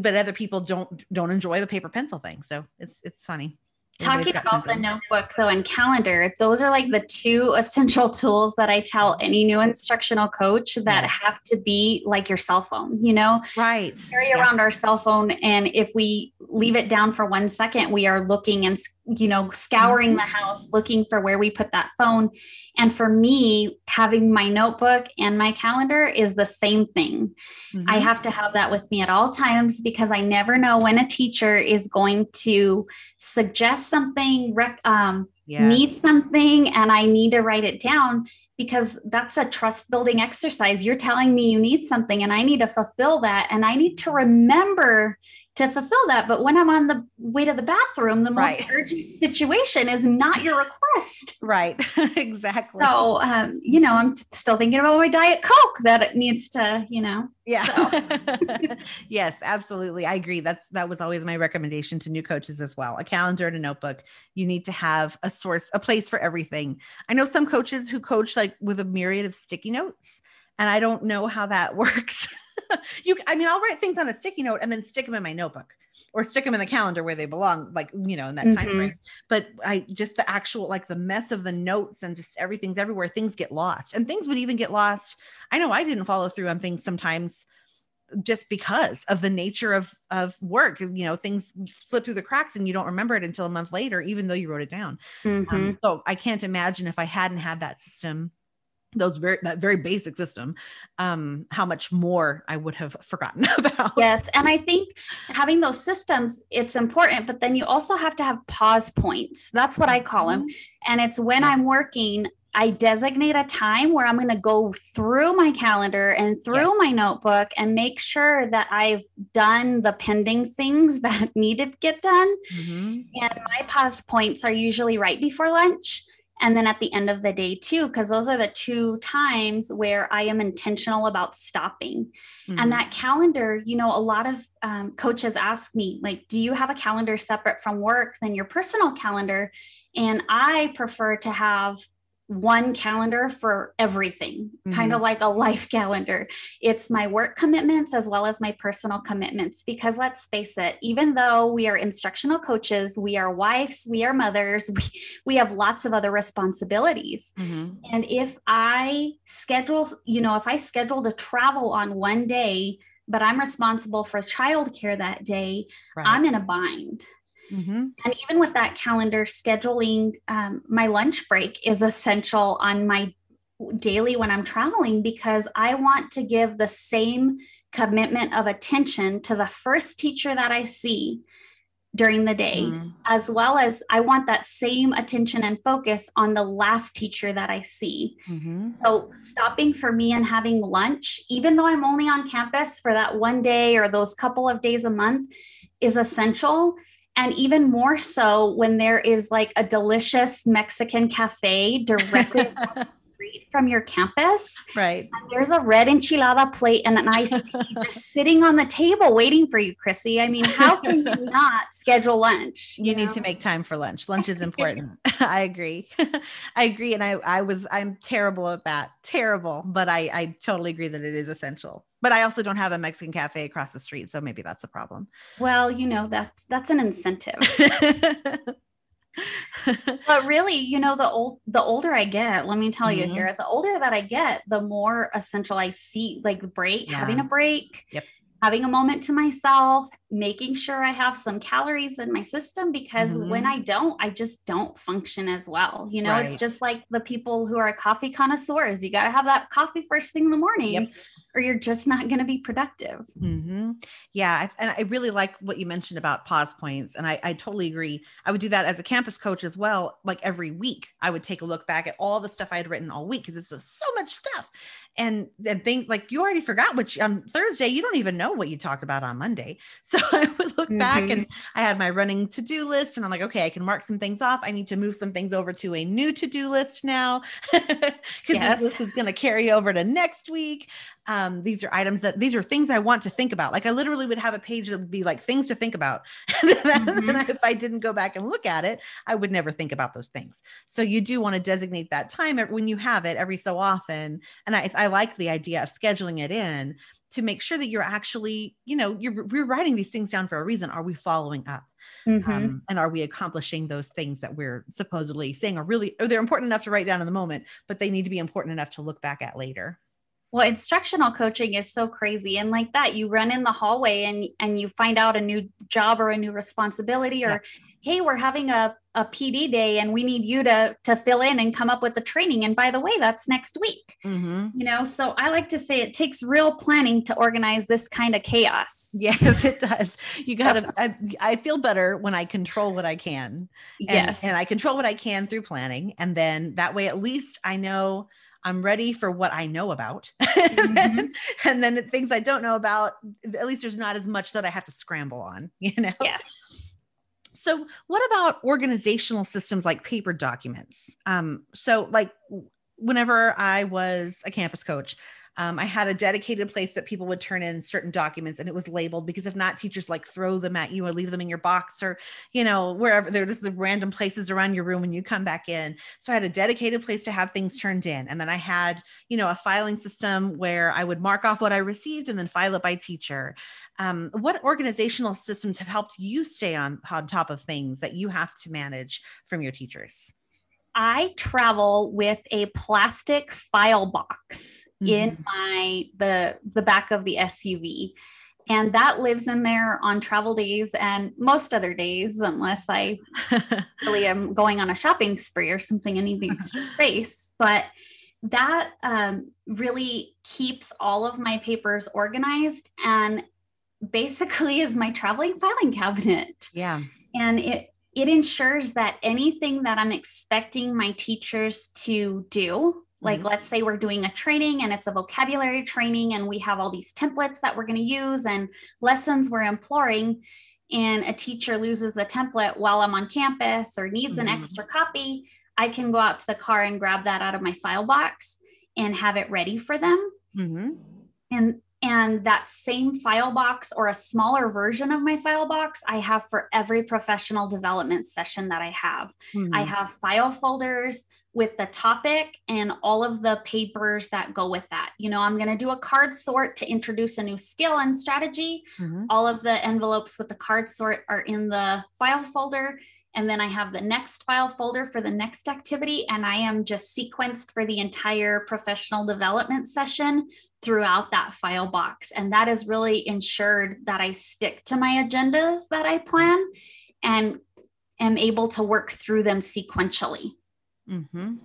but other people don't don't enjoy the paper pencil thing so it's it's funny talking about something. the notebook though and calendar those are like the two essential tools that i tell any new instructional coach that yeah. have to be like your cell phone you know right we carry yeah. around our cell phone and if we leave it down for one second we are looking and you know scouring mm-hmm. the house looking for where we put that phone and for me having my notebook and my calendar is the same thing mm-hmm. i have to have that with me at all times because i never know when a teacher is going to suggest something rec- um, yeah. need something and I need to write it down because that's a trust building exercise. You're telling me you need something and I need to fulfill that and I need to remember to fulfill that. But when I'm on the way to the bathroom, the most right. urgent situation is not your request. Right. exactly. So, um, you know, I'm still thinking about my Diet Coke that it needs to, you know. Yeah. So. yes, absolutely. I agree. That's that was always my recommendation to new coaches as well. A calendar and a notebook. You need to have a source, a place for everything. I know some coaches who coach like with a myriad of sticky notes, and I don't know how that works. you, I mean, I'll write things on a sticky note and then stick them in my notebook. or stick them in the calendar where they belong, like, you know, in that time Mhm. frame. But I just the actual, like the mess of the notes and just everything's everywhere, things get lost. And things would even get lost. I know I didn't follow through on things sometimes just because of the nature of of work you know things slip through the cracks and you don't remember it until a month later even though you wrote it down Mhm. um, so I can't imagine if I hadn't had that system, those very that very basic system, um, how much more I would have forgotten about. Yes. And I think having those systems, it's important, but then you also have to have pause points. That's what I call them. And it's when I'm working, I designate a time where I'm going to go through my calendar and through Yes. my notebook and make sure that I've done the pending things that need to get done. Mhm. And my pause points are usually right before lunch and then at the end of the day, too, because those are the two times where I am intentional about stopping. Mhm. And that calendar, you know, a lot of um, coaches ask me, like, do you have a calendar separate from work than your personal calendar? And I prefer to have one calendar for everything, kind of like a life calendar. It's my work commitments as well as my personal commitments. Because let's face it, even though we are instructional coaches, we are wives, we are mothers, we, we have lots of other responsibilities. Mhm. And if I schedule, you know, if I schedule to travel on one day, but I'm responsible for childcare that day, Right. I'm in a bind. Mhm. And even with that calendar, scheduling um, my lunch break is essential on my daily when I'm traveling because I want to give the same commitment of attention to the first teacher that I see during the day Mhm. as well as I want that same attention and focus on the last teacher that I see. Mhm. So, stopping for me and having lunch, even though I'm only on campus for that one day or those couple of days a month, is essential. And even more so when there is like a delicious Mexican cafe directly across the street from your campus. Right. There's a red enchilada plate and an iced tea just sitting on the table waiting for you, Chrissy. I mean, how can you not schedule lunch? You need know? to make time for lunch. Lunch is important. I agree. I agree. And I, I was, I'm terrible at that. Terrible. But I, I totally agree that it is essential. But I also don't have a Mexican cafe across the street. So maybe that's a problem. Well, you know, that's that's an incentive. but really you know the old the older i get let me tell Mhm. you here the older that i get the more essential i see like the break having a break Yep. having a moment to myself making sure i have some calories in my system because when Mhm. i don't i just don't function as well you know it's just like the people who are coffee connoisseurs you got to have that coffee first thing in the morning Yep. Or you're just not going to be productive hmm Yeah, I, and I really like what you mentioned about pause points, and I, I totally agree. I would do that as a campus coach as well. Like every week, I would take a look back at all the stuff I had written all week because it's just so much stuff, and and things like you already forgot which on Thursday you don't even know what you talked about on Monday. So I would look back Mhm. and I had my running to do list, and I'm like, okay, I can mark some things off. I need to move some things over to a new to do list now because Yes. this list is going to carry over to next week um, these are items that these are things I want to think about. Like I literally would have a page that would be like things to think about. and then Mhm. if I didn't go back and look at it, I would never think about those things. So you do want to designate that time when you have it every so often. And I, I like the idea of scheduling it in to make sure that you're actually, you know, you're, we're writing these things down for a reason. Are we following up? Mhm. Um, and are we accomplishing those things that we're supposedly saying are really, or they're important enough to write down in the moment, but they need to be important enough to look back at later. Well, instructional coaching is so crazy. And like that, you run in the hallway and and you find out a new job or a new responsibility or hey, we're having a, a PD day and we need you to to fill in and come up with the training. And by the way, that's next week. Mm-hmm. You know, so I like to say it takes real planning to organize this kind of chaos. Yes, it does. You gotta. I, I feel better when I control what I can. And, yes. and I control what I can through planning, and then that way, at least I know I'm ready for what I know about. and, then, and then the things I don't know about, at least there's not as much that I have to scramble on. You know. yes. So, what about organizational systems like paper documents? Um, so, like, whenever I was a campus coach, Um, I had a dedicated place that people would turn in certain documents and it was labeled because if not, teachers like throw them at you or leave them in your box or, you know, wherever they're just random places around your room when you come back in. So I had a dedicated place to have things turned in. And then I had, you know, a filing system where I would mark off what I received and then file it by teacher. Um, what organizational systems have helped you stay on, on top of things that you have to manage from your teachers? I travel with a plastic file box mm-hmm. in my the the back of the SUV. And that lives in there on travel days and most other days, unless I really am going on a shopping spree or something and need extra space. But that um, really keeps all of my papers organized and basically is my traveling filing cabinet. Yeah. And it it ensures that anything that I'm expecting my teachers to do, like mm-hmm. let's say we're doing a training and it's a vocabulary training and we have all these templates that we're going to use and lessons we're imploring and a teacher loses the template while I'm on campus or needs mm-hmm. an extra copy, I can go out to the car and grab that out of my file box and have it ready for them. Mm-hmm. And and that same file box or a smaller version of my file box, I have for every professional development session that I have. Mm-hmm. I have file folders with the topic and all of the papers that go with that. You know, I'm going to do a card sort to introduce a new skill and strategy. Mm-hmm. All of the envelopes with the card sort are in the file folder. And then I have the next file folder for the next activity. And I am just sequenced for the entire professional development session throughout that file box. And that has really ensured that I stick to my agendas that I plan and am able to work through them sequentially. Mm-hmm.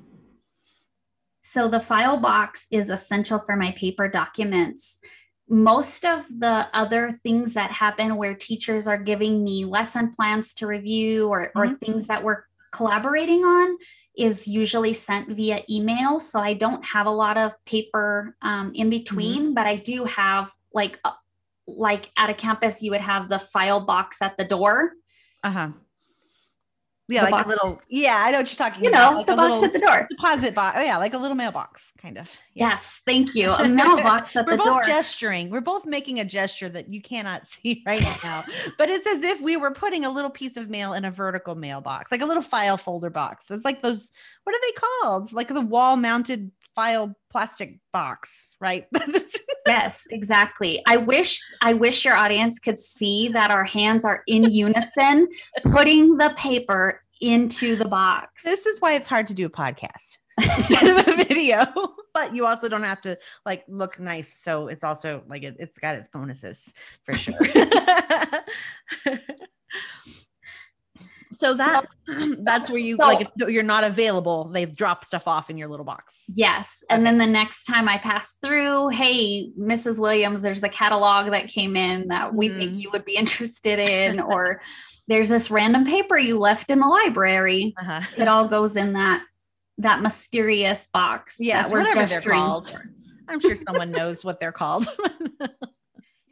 So the file box is essential for my paper documents. Most of the other things that happen where teachers are giving me lesson plans to review or, mm-hmm. or things that we're collaborating on is usually sent via email. So I don't have a lot of paper um, in between, mm-hmm. but I do have like, uh, like at a campus, you would have the file box at the door. Uh huh. Yeah, the like box. a little. Yeah, I know what you're talking you about. know, like the box at the door. Deposit box. Oh, yeah, like a little mailbox, kind of. Yeah. Yes, thank you. A mailbox at We're the door. We're both gesturing. We're both making a gesture that you cannot see right now, but it's as if we were putting a little piece of mail in a vertical mailbox, like a little file folder box. It's like those. What are they called? Like the wall-mounted file plastic box, right? yes, exactly. I wish I wish your audience could see that our hands are in unison putting the paper into the box. This is why it's hard to do a podcast instead of a video. But you also don't have to like look nice. So it's also like it, it's got its bonuses for sure. So that so, that's where you so, like if you're not available, they've dropped stuff off in your little box. Yes. Okay. And then the next time I pass through, hey, Mrs. Williams, there's a catalog that came in that we mm. think mm-hmm. you would be interested in, or there's this random paper you left in the library. Uh-huh. It all goes in that that mysterious box. Yes, whatever they're called. I'm sure someone knows what they're called.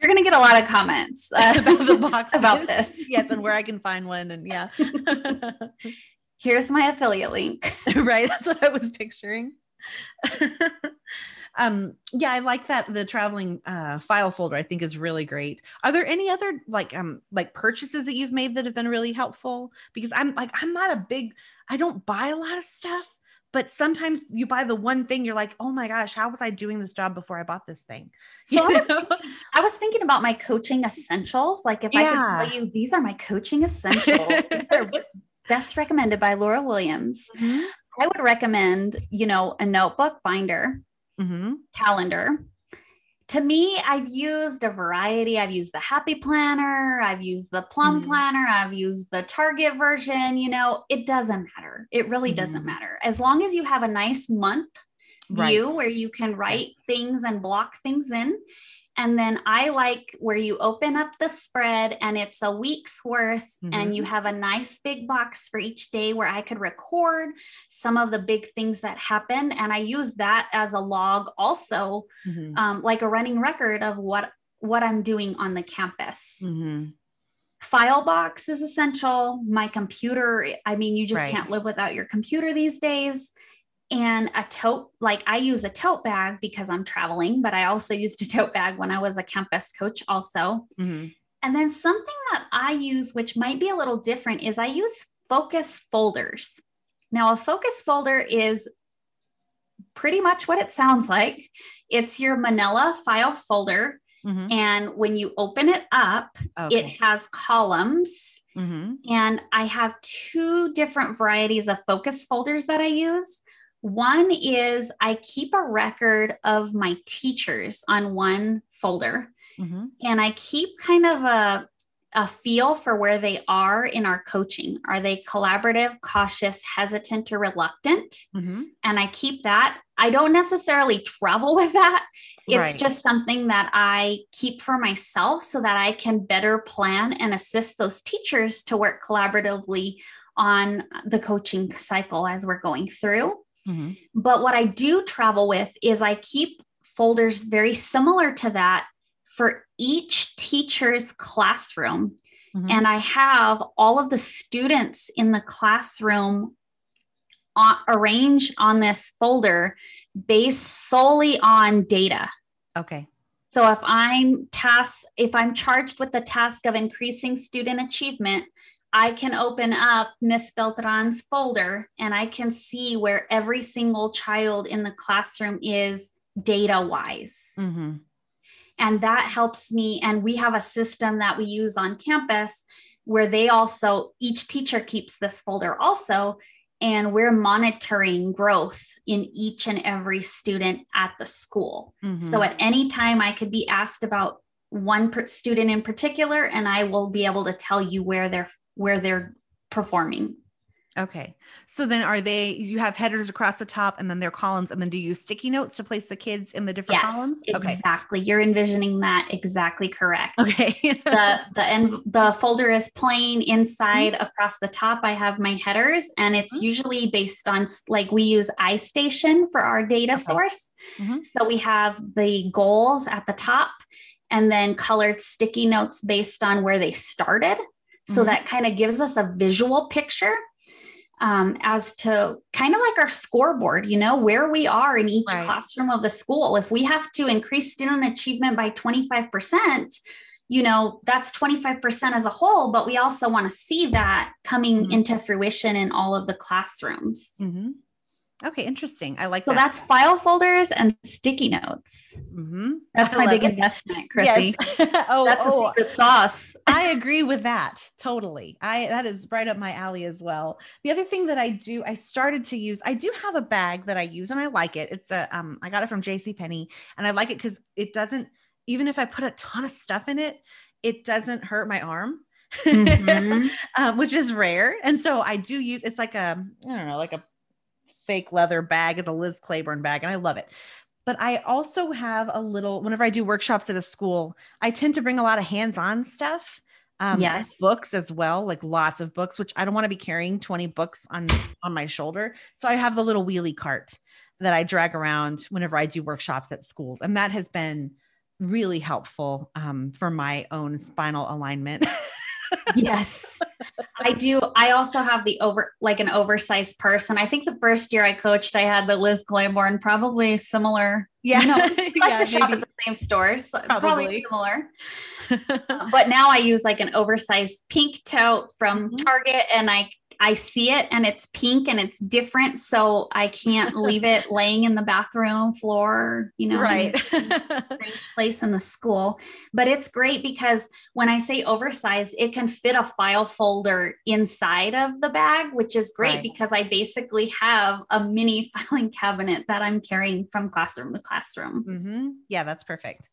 you're going to get a lot of comments uh, about the box about this. yes, and where I can find one, and yeah. Here's my affiliate link. right, that's what I was picturing. um, yeah, I like that the traveling uh, file folder. I think is really great. Are there any other like um like purchases that you've made that have been really helpful? Because I'm like I'm not a big. I don't buy a lot of stuff but sometimes you buy the one thing you're like oh my gosh how was i doing this job before i bought this thing so I was, thinking, I was, thinking, about my coaching essentials like if yeah. i could tell you these are my coaching essentials best recommended by laura williams mm-hmm. i would recommend you know a notebook binder mm-hmm. calendar to me, I've used a variety. I've used the Happy Planner, I've used the Plum mm. Planner, I've used the Target version. You know, it doesn't matter. It really mm. doesn't matter. As long as you have a nice month right. view where you can write things and block things in, and then I like where you open up the spread and it's a week's worth, mm-hmm. and you have a nice big box for each day where I could record some of the big things that happen. And I use that as a log also, mm-hmm. um, like a running record of what what I'm doing on the campus. Mm-hmm. File box is essential. My computer, I mean, you just right. can't live without your computer these days and a tote like i use a tote bag because i'm traveling but i also used a tote bag when i was a campus coach also mm-hmm. and then something that i use which might be a little different is i use focus folders now a focus folder is pretty much what it sounds like it's your manila file folder mm-hmm. and when you open it up okay. it has columns mm-hmm. and i have two different varieties of focus folders that i use one is I keep a record of my teachers on one folder, mm-hmm. and I keep kind of a, a feel for where they are in our coaching. Are they collaborative, cautious, hesitant, or reluctant? Mm-hmm. And I keep that. I don't necessarily travel with that. It's right. just something that I keep for myself so that I can better plan and assist those teachers to work collaboratively on the coaching cycle as we're going through. Mm-hmm. But what I do travel with is I keep folders very similar to that for each teacher's classroom. Mm-hmm. And I have all of the students in the classroom on, arranged on this folder based solely on data. Okay. So if I'm tasked, if I'm charged with the task of increasing student achievement, I can open up Miss Beltran's folder and I can see where every single child in the classroom is data wise. Mm-hmm. And that helps me. And we have a system that we use on campus where they also, each teacher keeps this folder also. And we're monitoring growth in each and every student at the school. Mm-hmm. So at any time, I could be asked about one per- student in particular, and I will be able to tell you where they're where they're performing. Okay. So then are they you have headers across the top and then their columns and then do you use sticky notes to place the kids in the different yes, columns? Okay. Exactly. You're envisioning that exactly correct. Okay. the the end the folder is plain inside mm-hmm. across the top I have my headers and it's mm-hmm. usually based on like we use iStation for our data okay. source. Mm-hmm. So we have the goals at the top and then colored sticky notes based on where they started. So mm-hmm. that kind of gives us a visual picture um, as to kind of like our scoreboard, you know, where we are in each right. classroom of the school. If we have to increase student achievement by 25%, you know, that's 25% as a whole, but we also want to see that coming mm-hmm. into fruition in all of the classrooms. Mm-hmm. Okay, interesting. I like that. so that. that's file folders and sticky notes. Mm-hmm. That's I my big it. investment, Chrissy. Yes. oh, that's oh, the secret sauce. I agree with that totally. I that is right up my alley as well. The other thing that I do, I started to use. I do have a bag that I use, and I like it. It's a um, I got it from J.C. Penney, and I like it because it doesn't. Even if I put a ton of stuff in it, it doesn't hurt my arm. Mm-hmm. um, which is rare. And so I do use it's like a I don't know, like a fake leather bag is a Liz Claiborne bag, and I love it. But I also have a little, whenever I do workshops at a school, I tend to bring a lot of hands on stuff. Um, yes. Books as well, like lots of books, which I don't want to be carrying 20 books on on my shoulder. So I have the little wheelie cart that I drag around whenever I do workshops at schools. And that has been really helpful um, for my own spinal alignment. yes. I do. I also have the over like an oversized purse. And I think the first year I coached, I had the Liz Claiborne, probably similar. Yeah. You know, like yeah, to shop maybe. at the same stores. Probably, probably similar. uh, but now I use like an oversized pink tote from mm-hmm. Target and I I see it and it's pink and it's different. So I can't leave it laying in the bathroom floor, you know, right. strange place in the school. But it's great because when I say oversized, it can fit a file folder inside of the bag, which is great right. because I basically have a mini filing cabinet that I'm carrying from classroom to classroom. Mm-hmm. Yeah, that's perfect.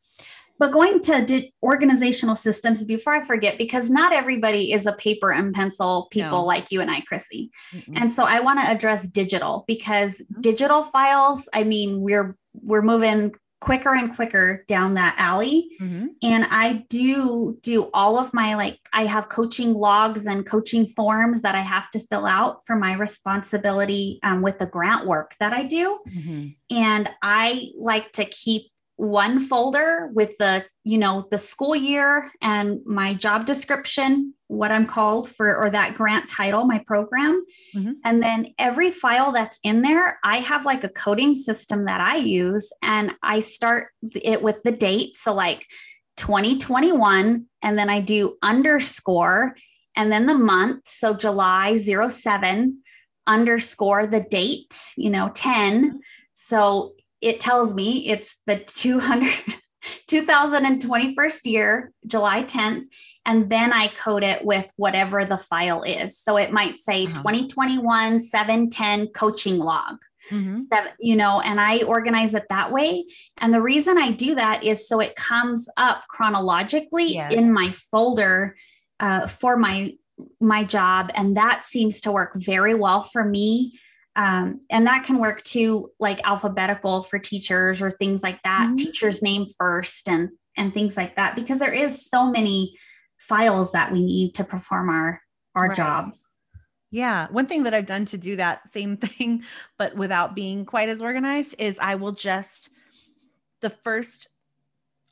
But going to di- organizational systems before I forget, because not everybody is a paper and pencil people no. like you and I, Chrissy. Mm-mm. And so I want to address digital because mm-hmm. digital files, I mean, we're we're moving quicker and quicker down that alley mm-hmm. and i do do all of my like i have coaching logs and coaching forms that i have to fill out for my responsibility um, with the grant work that i do mm-hmm. and i like to keep one folder with the, you know, the school year and my job description, what I'm called for, or that grant title, my program. Mm-hmm. And then every file that's in there, I have like a coding system that I use and I start it with the date. So like 2021, and then I do underscore and then the month. So July 07 underscore the date, you know, 10. So it tells me it's the 200, 2021st year, July 10th. And then I code it with whatever the file is. So it might say uh-huh. 2021 710 coaching log. Mm-hmm. Seven, you know, and I organize it that way. And the reason I do that is so it comes up chronologically yes. in my folder uh, for my my job, and that seems to work very well for me. Um, and that can work too, like alphabetical for teachers or things like that. Mm-hmm. Teacher's name first and and things like that, because there is so many files that we need to perform our our right. jobs. Yeah. One thing that I've done to do that same thing, but without being quite as organized, is I will just, the first,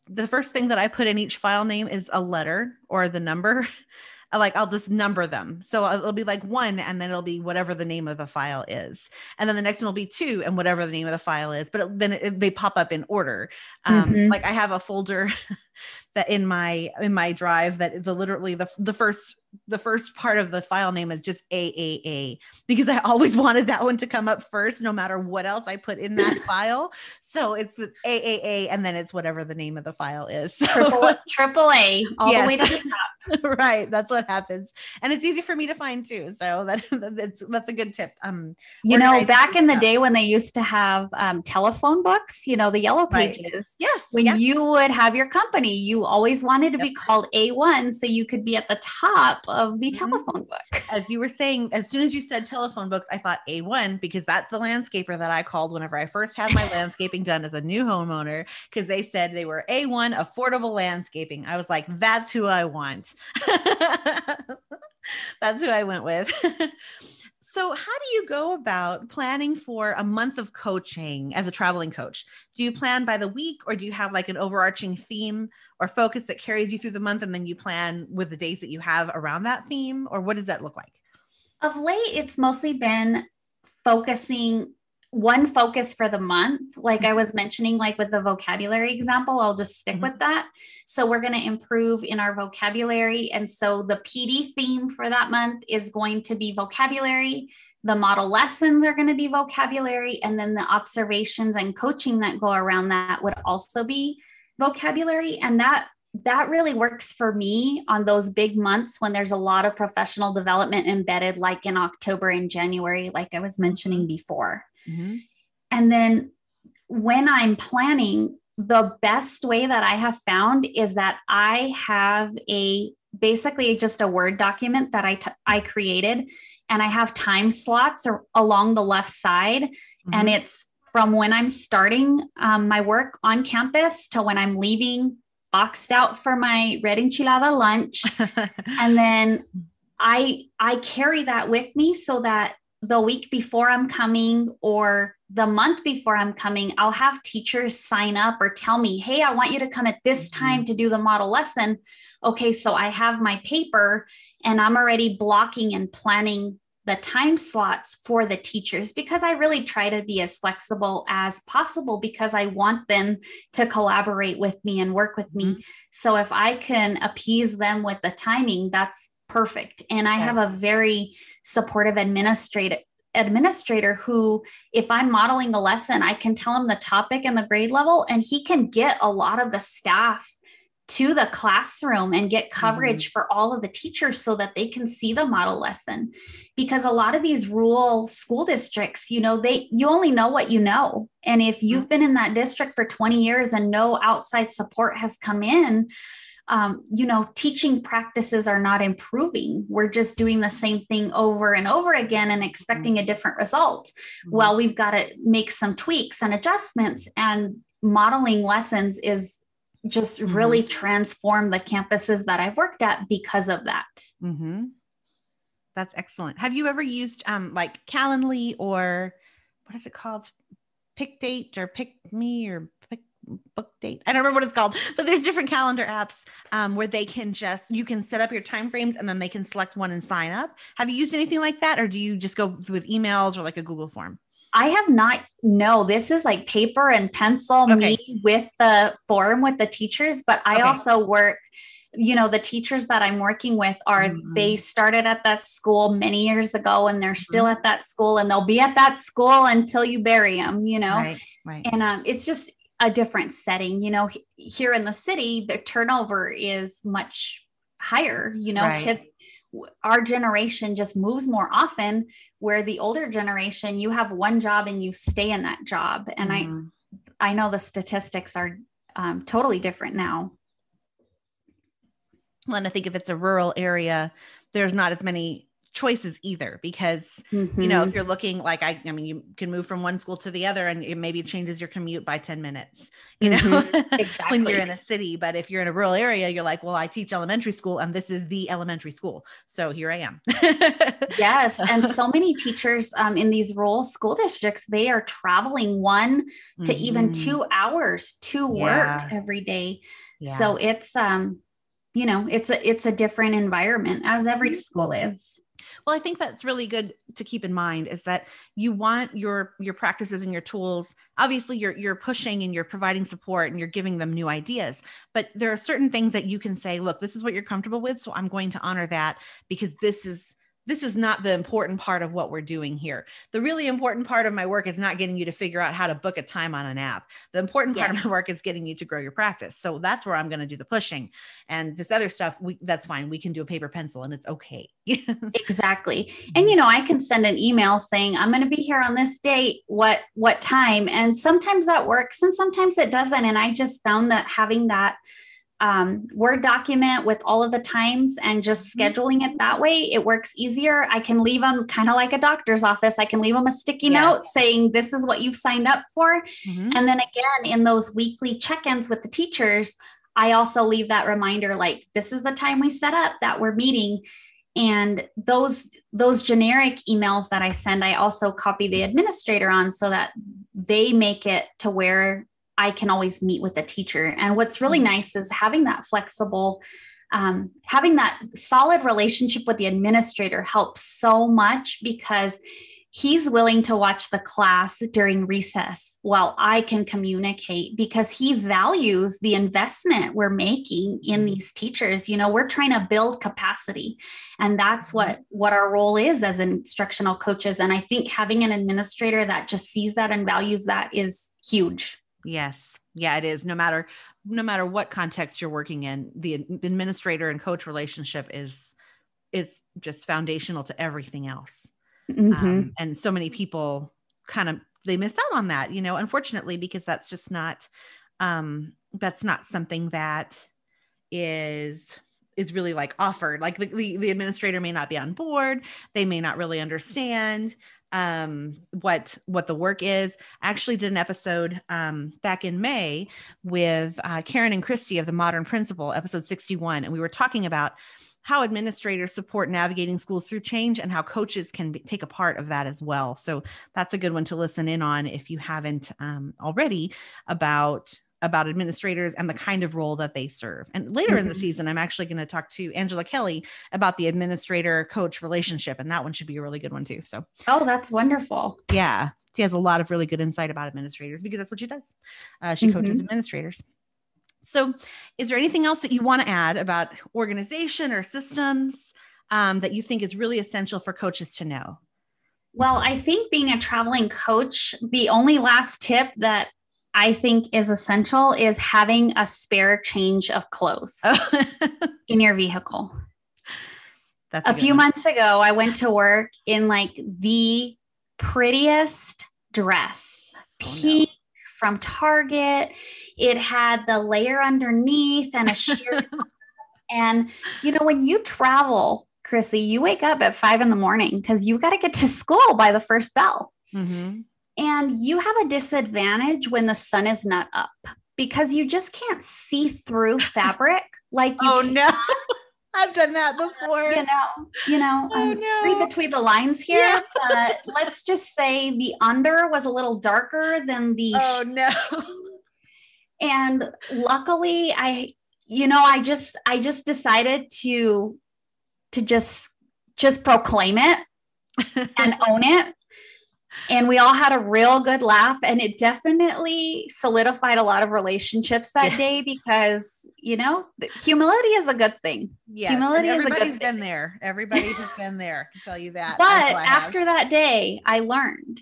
the first thing that I put in each file name is a letter or the number. like I'll just number them. So it'll be like one and then it'll be whatever the name of the file is. And then the next one will be two and whatever the name of the file is, but it, then it, they pop up in order. Um, mm-hmm. Like I have a folder that in my in my drive that is literally the the first the first part of the file name is just AAA because I always wanted that one to come up first, no matter what else I put in that file. So it's, it's AAA and then it's whatever the name of the file is. So, triple, triple A all yes. the way to the top. right. That's what happens. And it's easy for me to find too. So that, that's, that's a good tip. Um, you know, back in the day when they used to have um, telephone books, you know, the yellow pages. Right. Yes. When yes. you would have your company, you always wanted to yep. be called A1 so you could be at the top of the mm-hmm. telephone book. As you were saying, as soon as you said telephone books, I thought A1 because that's the landscaper that I called whenever I first had my landscaping done as a new homeowner because they said they were A1 affordable landscaping. I was like, that's who I want. that's who I went with. So, how do you go about planning for a month of coaching as a traveling coach? Do you plan by the week or do you have like an overarching theme or focus that carries you through the month and then you plan with the days that you have around that theme? Or what does that look like? Of late, it's mostly been focusing one focus for the month like i was mentioning like with the vocabulary example i'll just stick mm-hmm. with that. So we're going to improve in our vocabulary. And so the pd theme for that month is going to be vocabulary. The model lessons are going to be vocabulary. And then the observations and coaching that go around that would also be vocabulary. And that that really works for me on those big months when there's a lot of professional development embedded like in october and january like i was mentioning before Mm-hmm. And then when I'm planning, the best way that I have found is that I have a basically just a Word document that I, t- I created, and I have time slots or, along the left side. Mm-hmm. And it's from when I'm starting um, my work on campus to when I'm leaving, boxed out for my red enchilada lunch. and then I I carry that with me so that the week before I'm coming or the month before I'm coming, I'll have teachers sign up or tell me, hey, I want you to come at this mm-hmm. time to do the model lesson. Okay, so I have my paper and I'm already blocking and planning the time slots for the teachers because I really try to be as flexible as possible because I want them to collaborate with me and work with me. Mm-hmm. So if I can appease them with the timing, that's perfect. And I have a very supportive administrator administrator who if i'm modeling a lesson i can tell him the topic and the grade level and he can get a lot of the staff to the classroom and get coverage mm-hmm. for all of the teachers so that they can see the model lesson because a lot of these rural school districts you know they you only know what you know and if you've mm-hmm. been in that district for 20 years and no outside support has come in um, you know, teaching practices are not improving. We're just doing the same thing over and over again and expecting mm-hmm. a different result. Mm-hmm. Well, we've got to make some tweaks and adjustments, and modeling lessons is just mm-hmm. really transform the campuses that I've worked at because of that. Mm-hmm. That's excellent. Have you ever used um, like Calendly or what is it called? Pick date or pick me or pick book date. I don't remember what it's called, but there's different calendar apps um, where they can just you can set up your time frames and then they can select one and sign up. Have you used anything like that, or do you just go with emails or like a Google form? I have not. No, this is like paper and pencil, okay. me with the form with the teachers, but I okay. also work you know the teachers that i'm working with are mm-hmm. they started at that school many years ago and they're still mm-hmm. at that school and they'll be at that school until you bury them you know right, right. and um, it's just a different setting you know here in the city the turnover is much higher you know right. kids our generation just moves more often where the older generation you have one job and you stay in that job and mm-hmm. i i know the statistics are um, totally different now Well, and I think if it's a rural area, there's not as many choices either because mm-hmm. you know if mm-hmm. you're looking like I, I mean you can move from one school to the other and it maybe changes your commute by 10 minutes you know mm-hmm. exactly. when you're in a city but if you're in a rural area you're like well I teach elementary school and this is the elementary school so here I am yes and so many teachers um, in these rural school districts they are traveling one to mm-hmm. even two hours to work every day yeah. so it's um you know it's a it's a different environment as every mm-hmm. school is well i think that's really good to keep in mind is that you want your your practices and your tools obviously you're you're pushing and you're providing support and you're giving them new ideas but there are certain things that you can say look this is what you're comfortable with so i'm going to honor that because this is this is not the important part of what we're doing here. The really important part of my work is not getting you to figure out how to book a time on an app. The important part yes. of my work is getting you to grow your practice. So that's where I'm going to do the pushing. And this other stuff, we, that's fine. We can do a paper pencil and it's okay. exactly. And mm-hmm. you know, I can send an email saying I'm going to be here on this date, what what time? And sometimes that works and sometimes it doesn't. And I just found that having that um, Word document with all of the times and just mm-hmm. scheduling it that way, it works easier. I can leave them kind of like a doctor's office. I can leave them a sticky yeah. note saying, This is what you've signed up for. Mm-hmm. And then again, in those weekly check ins with the teachers, I also leave that reminder like, This is the time we set up that we're meeting. And those those generic emails that I send, I also copy the administrator on so that they make it to where I can always meet with a teacher. And what's really mm-hmm. nice is having that flexible, um, having that solid relationship with the administrator helps so much because he's willing to watch the class during recess while I can communicate because he values the investment we're making in mm-hmm. these teachers. You know, we're trying to build capacity and that's mm-hmm. what what our role is as instructional coaches and I think having an administrator that just sees that and values that is huge. Yes. Yeah, it is. No matter no matter what context you're working in, the administrator and coach relationship is is just foundational to everything else. Mm-hmm. Um, and so many people kind of they miss out on that, you know, unfortunately, because that's just not um that's not something that is is really like offered like the, the, the administrator may not be on board they may not really understand um what what the work is. I actually did an episode um back in may with uh, karen and christy of the modern principal episode 61 and we were talking about how administrators support navigating schools through change and how coaches can be, take a part of that as well. So that's a good one to listen in on if you haven't um, already about about administrators and the kind of role that they serve. And later mm-hmm. in the mm-hmm. season, I'm actually going to talk to Angela Kelly about the administrator coach relationship. And that one should be a really good one too. So, oh, that's wonderful. Yeah. She has a lot of really good insight about administrators because that's what she does. Uh, she mm-hmm. coaches administrators. So, is there anything else that you want to add about organization or systems um, that you think is really essential for coaches to know? Well, I think being a traveling coach, the only last tip that I think is essential is having a spare change of clothes in your vehicle. That's a, a few one. months ago, I went to work in like the prettiest dress, oh, pink no. from Target. It had the layer underneath and a sheer top. And, you know, when you travel, Chrissy, you wake up at five in the morning because you got to get to school by the first bell. Mm-hmm. And you have a disadvantage when the sun is not up because you just can't see through fabric like you Oh no. I've done that before. You know, you know, oh, um, no. read between the lines here. Yeah. But let's just say the under was a little darker than the Oh no. and luckily I you know, I just I just decided to to just just proclaim it and own it. And we all had a real good laugh and it definitely solidified a lot of relationships that yeah. day because, you know, humility is a good thing. Yeah. Humility is a good thing. been there. Everybody has been there. I can tell you that. But after that day, I learned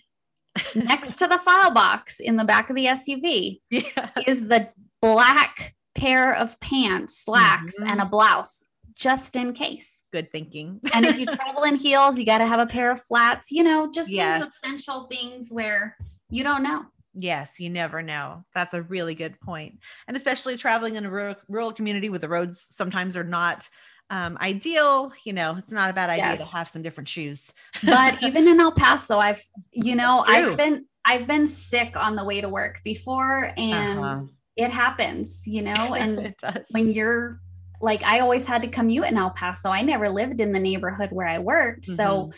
next to the file box in the back of the SUV yeah. is the black pair of pants, slacks, mm-hmm. and a blouse just in case. Good thinking. and if you travel in heels, you got to have a pair of flats, you know, just yes. these essential things where you don't know. Yes, you never know. That's a really good point. And especially traveling in a rural, rural community where the roads sometimes are not um, ideal, you know, it's not a bad idea yes. to have some different shoes. but even in El Paso, I've, you know. I've been, I've been sick on the way to work before and uh-huh. it happens, you know, and when you're like I always had to commute in El Paso. I never lived in the neighborhood where I worked. Mm-hmm. So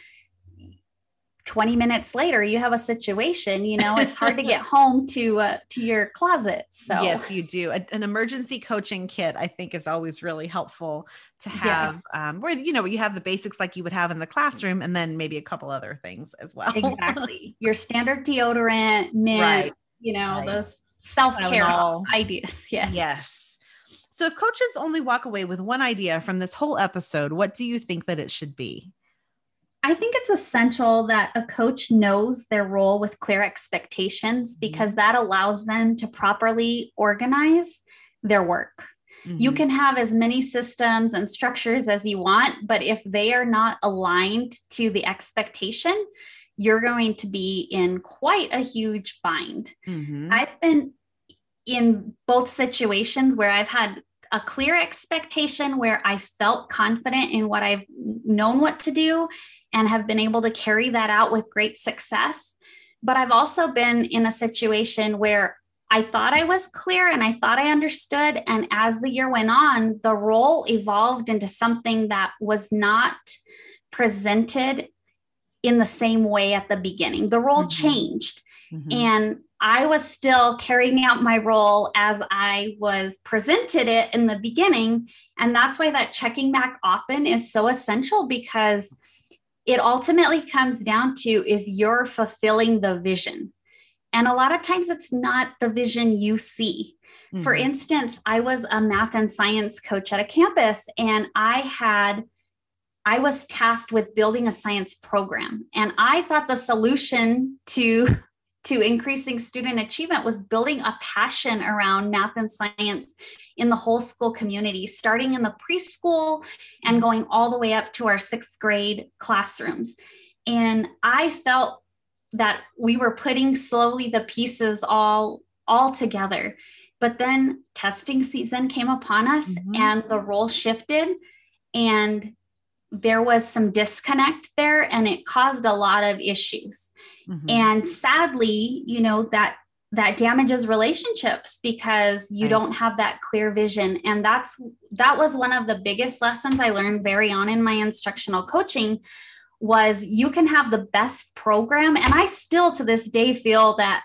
20 minutes later you have a situation you know it's hard to get home to uh, to your closet so yes you do a, an emergency coaching kit i think is always really helpful to have yes. um, where you know you have the basics like you would have in the classroom and then maybe a couple other things as well exactly your standard deodorant mint right. you know right. those self-care ideas yes yes so, if coaches only walk away with one idea from this whole episode, what do you think that it should be? I think it's essential that a coach knows their role with clear expectations mm-hmm. because that allows them to properly organize their work. Mm-hmm. You can have as many systems and structures as you want, but if they are not aligned to the expectation, you're going to be in quite a huge bind. Mm-hmm. I've been in both situations where I've had a clear expectation where I felt confident in what I've known what to do and have been able to carry that out with great success. But I've also been in a situation where I thought I was clear and I thought I understood. And as the year went on, the role evolved into something that was not presented in the same way at the beginning. The role mm-hmm. changed. Mm-hmm. And I was still carrying out my role as I was presented it in the beginning. And that's why that checking back often is so essential because it ultimately comes down to if you're fulfilling the vision. And a lot of times it's not the vision you see. Mm-hmm. For instance, I was a math and science coach at a campus and I had I was tasked with building a science program. And I thought the solution to to increasing student achievement was building a passion around math and science in the whole school community, starting in the preschool and going all the way up to our sixth grade classrooms. And I felt that we were putting slowly the pieces all all together. But then testing season came upon us mm-hmm. and the role shifted and there was some disconnect there and it caused a lot of issues Mm-hmm. And sadly, you know, that that damages relationships because you right. don't have that clear vision and that's that was one of the biggest lessons i learned very on in my instructional coaching was you can have the best program and i still to this day feel that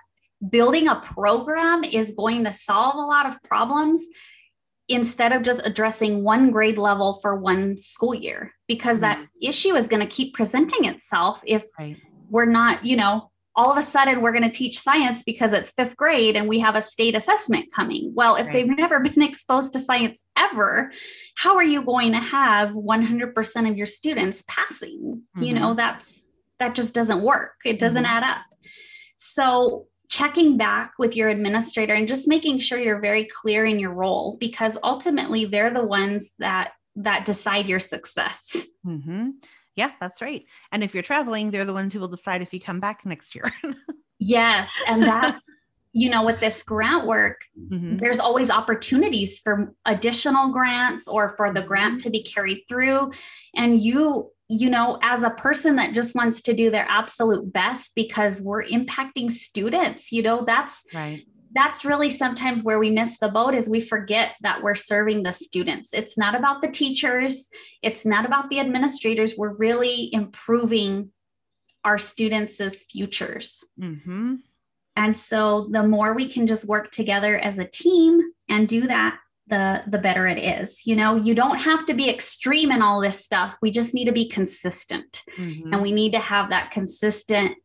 building a program is going to solve a lot of problems instead of just addressing one grade level for one school year because mm-hmm. that issue is going to keep presenting itself if right we're not, you know, all of a sudden we're going to teach science because it's fifth grade and we have a state assessment coming. Well, if right. they've never been exposed to science ever, how are you going to have 100% of your students passing? Mm-hmm. You know, mm-hmm. that's that just doesn't work. It doesn't mm-hmm. add up. So, checking back with your administrator and just making sure you're very clear in your role because ultimately they're the ones that that decide your success. Mm-hmm. Yeah, that's right. And if you're traveling, they're the ones who will decide if you come back next year. yes. And that's, you know, with this grant work, mm-hmm. there's always opportunities for additional grants or for the grant mm-hmm. to be carried through. And you, you know, as a person that just wants to do their absolute best because we're impacting students, you know, that's right that's really sometimes where we miss the boat is we forget that we're serving the students it's not about the teachers it's not about the administrators we're really improving our students' futures mm-hmm. And so the more we can just work together as a team and do that, the the better it is. You know, you don't have to be extreme in all this stuff. We just need to be consistent. Mm-hmm. And we need to have that consistent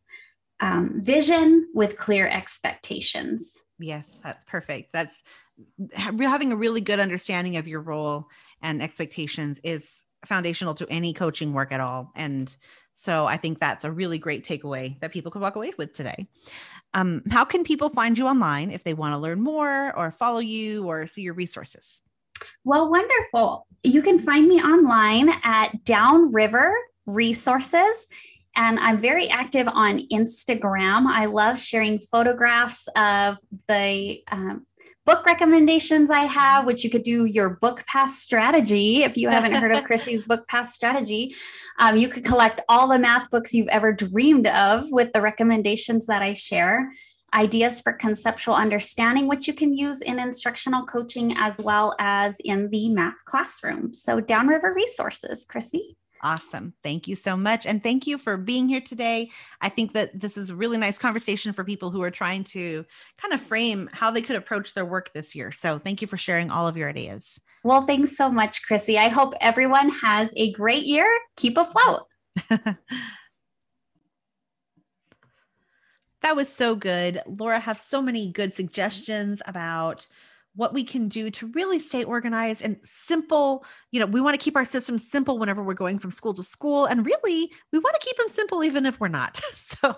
um, vision with clear expectations. Yes, that's perfect. That's having a really good understanding of your role and expectations is foundational to any coaching work at all. And so I think that's a really great takeaway that people could walk away with today. Um, how can people find you online if they want to learn more or follow you or see your resources? Well, wonderful. You can find me online at Downriver Resources. And I'm very active on Instagram. I love sharing photographs of the um, book recommendations I have, which you could do your book pass strategy. If you haven't heard of Chrissy's book pass strategy, um, you could collect all the math books you've ever dreamed of with the recommendations that I share. Ideas for conceptual understanding, which you can use in instructional coaching as well as in the math classroom. So, Downriver Resources, Chrissy. Awesome. Thank you so much. And thank you for being here today. I think that this is a really nice conversation for people who are trying to kind of frame how they could approach their work this year. So thank you for sharing all of your ideas. Well, thanks so much, Chrissy. I hope everyone has a great year. Keep afloat. that was so good. Laura has so many good suggestions about what we can do to really stay organized and simple. You know, we want to keep our systems simple whenever we're going from school to school. And really, we want to keep them simple even if we're not. So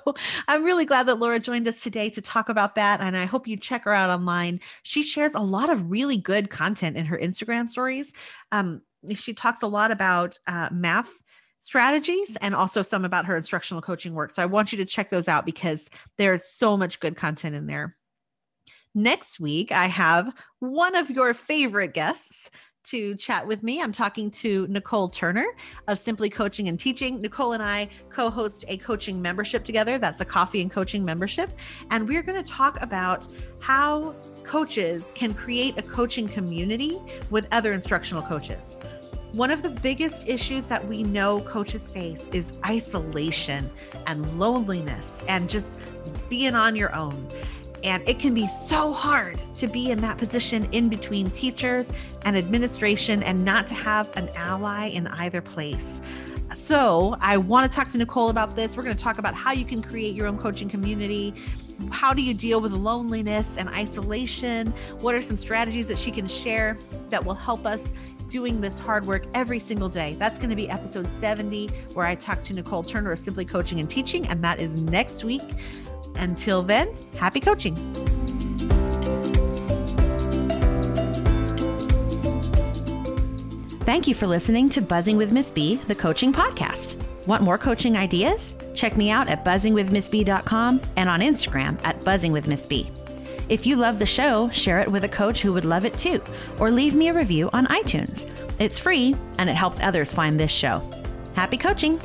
I'm really glad that Laura joined us today to talk about that. And I hope you check her out online. She shares a lot of really good content in her Instagram stories. Um, she talks a lot about uh, math strategies and also some about her instructional coaching work. So I want you to check those out because there's so much good content in there. Next week, I have one of your favorite guests to chat with me. I'm talking to Nicole Turner of Simply Coaching and Teaching. Nicole and I co host a coaching membership together. That's a coffee and coaching membership. And we're going to talk about how coaches can create a coaching community with other instructional coaches. One of the biggest issues that we know coaches face is isolation and loneliness and just being on your own. And it can be so hard to be in that position in between teachers and administration and not to have an ally in either place. So, I want to talk to Nicole about this. We're going to talk about how you can create your own coaching community. How do you deal with loneliness and isolation? What are some strategies that she can share that will help us doing this hard work every single day. That's going to be episode 70, where I talk to Nicole Turner of Simply Coaching and Teaching, and that is next week. Until then, happy coaching. Thank you for listening to Buzzing with Miss B, the coaching podcast. Want more coaching ideas? Check me out at buzzingwithmissb.com and on Instagram at buzzingwithmissb. If you love the show, share it with a coach who would love it too, or leave me a review on iTunes. It's free and it helps others find this show. Happy coaching!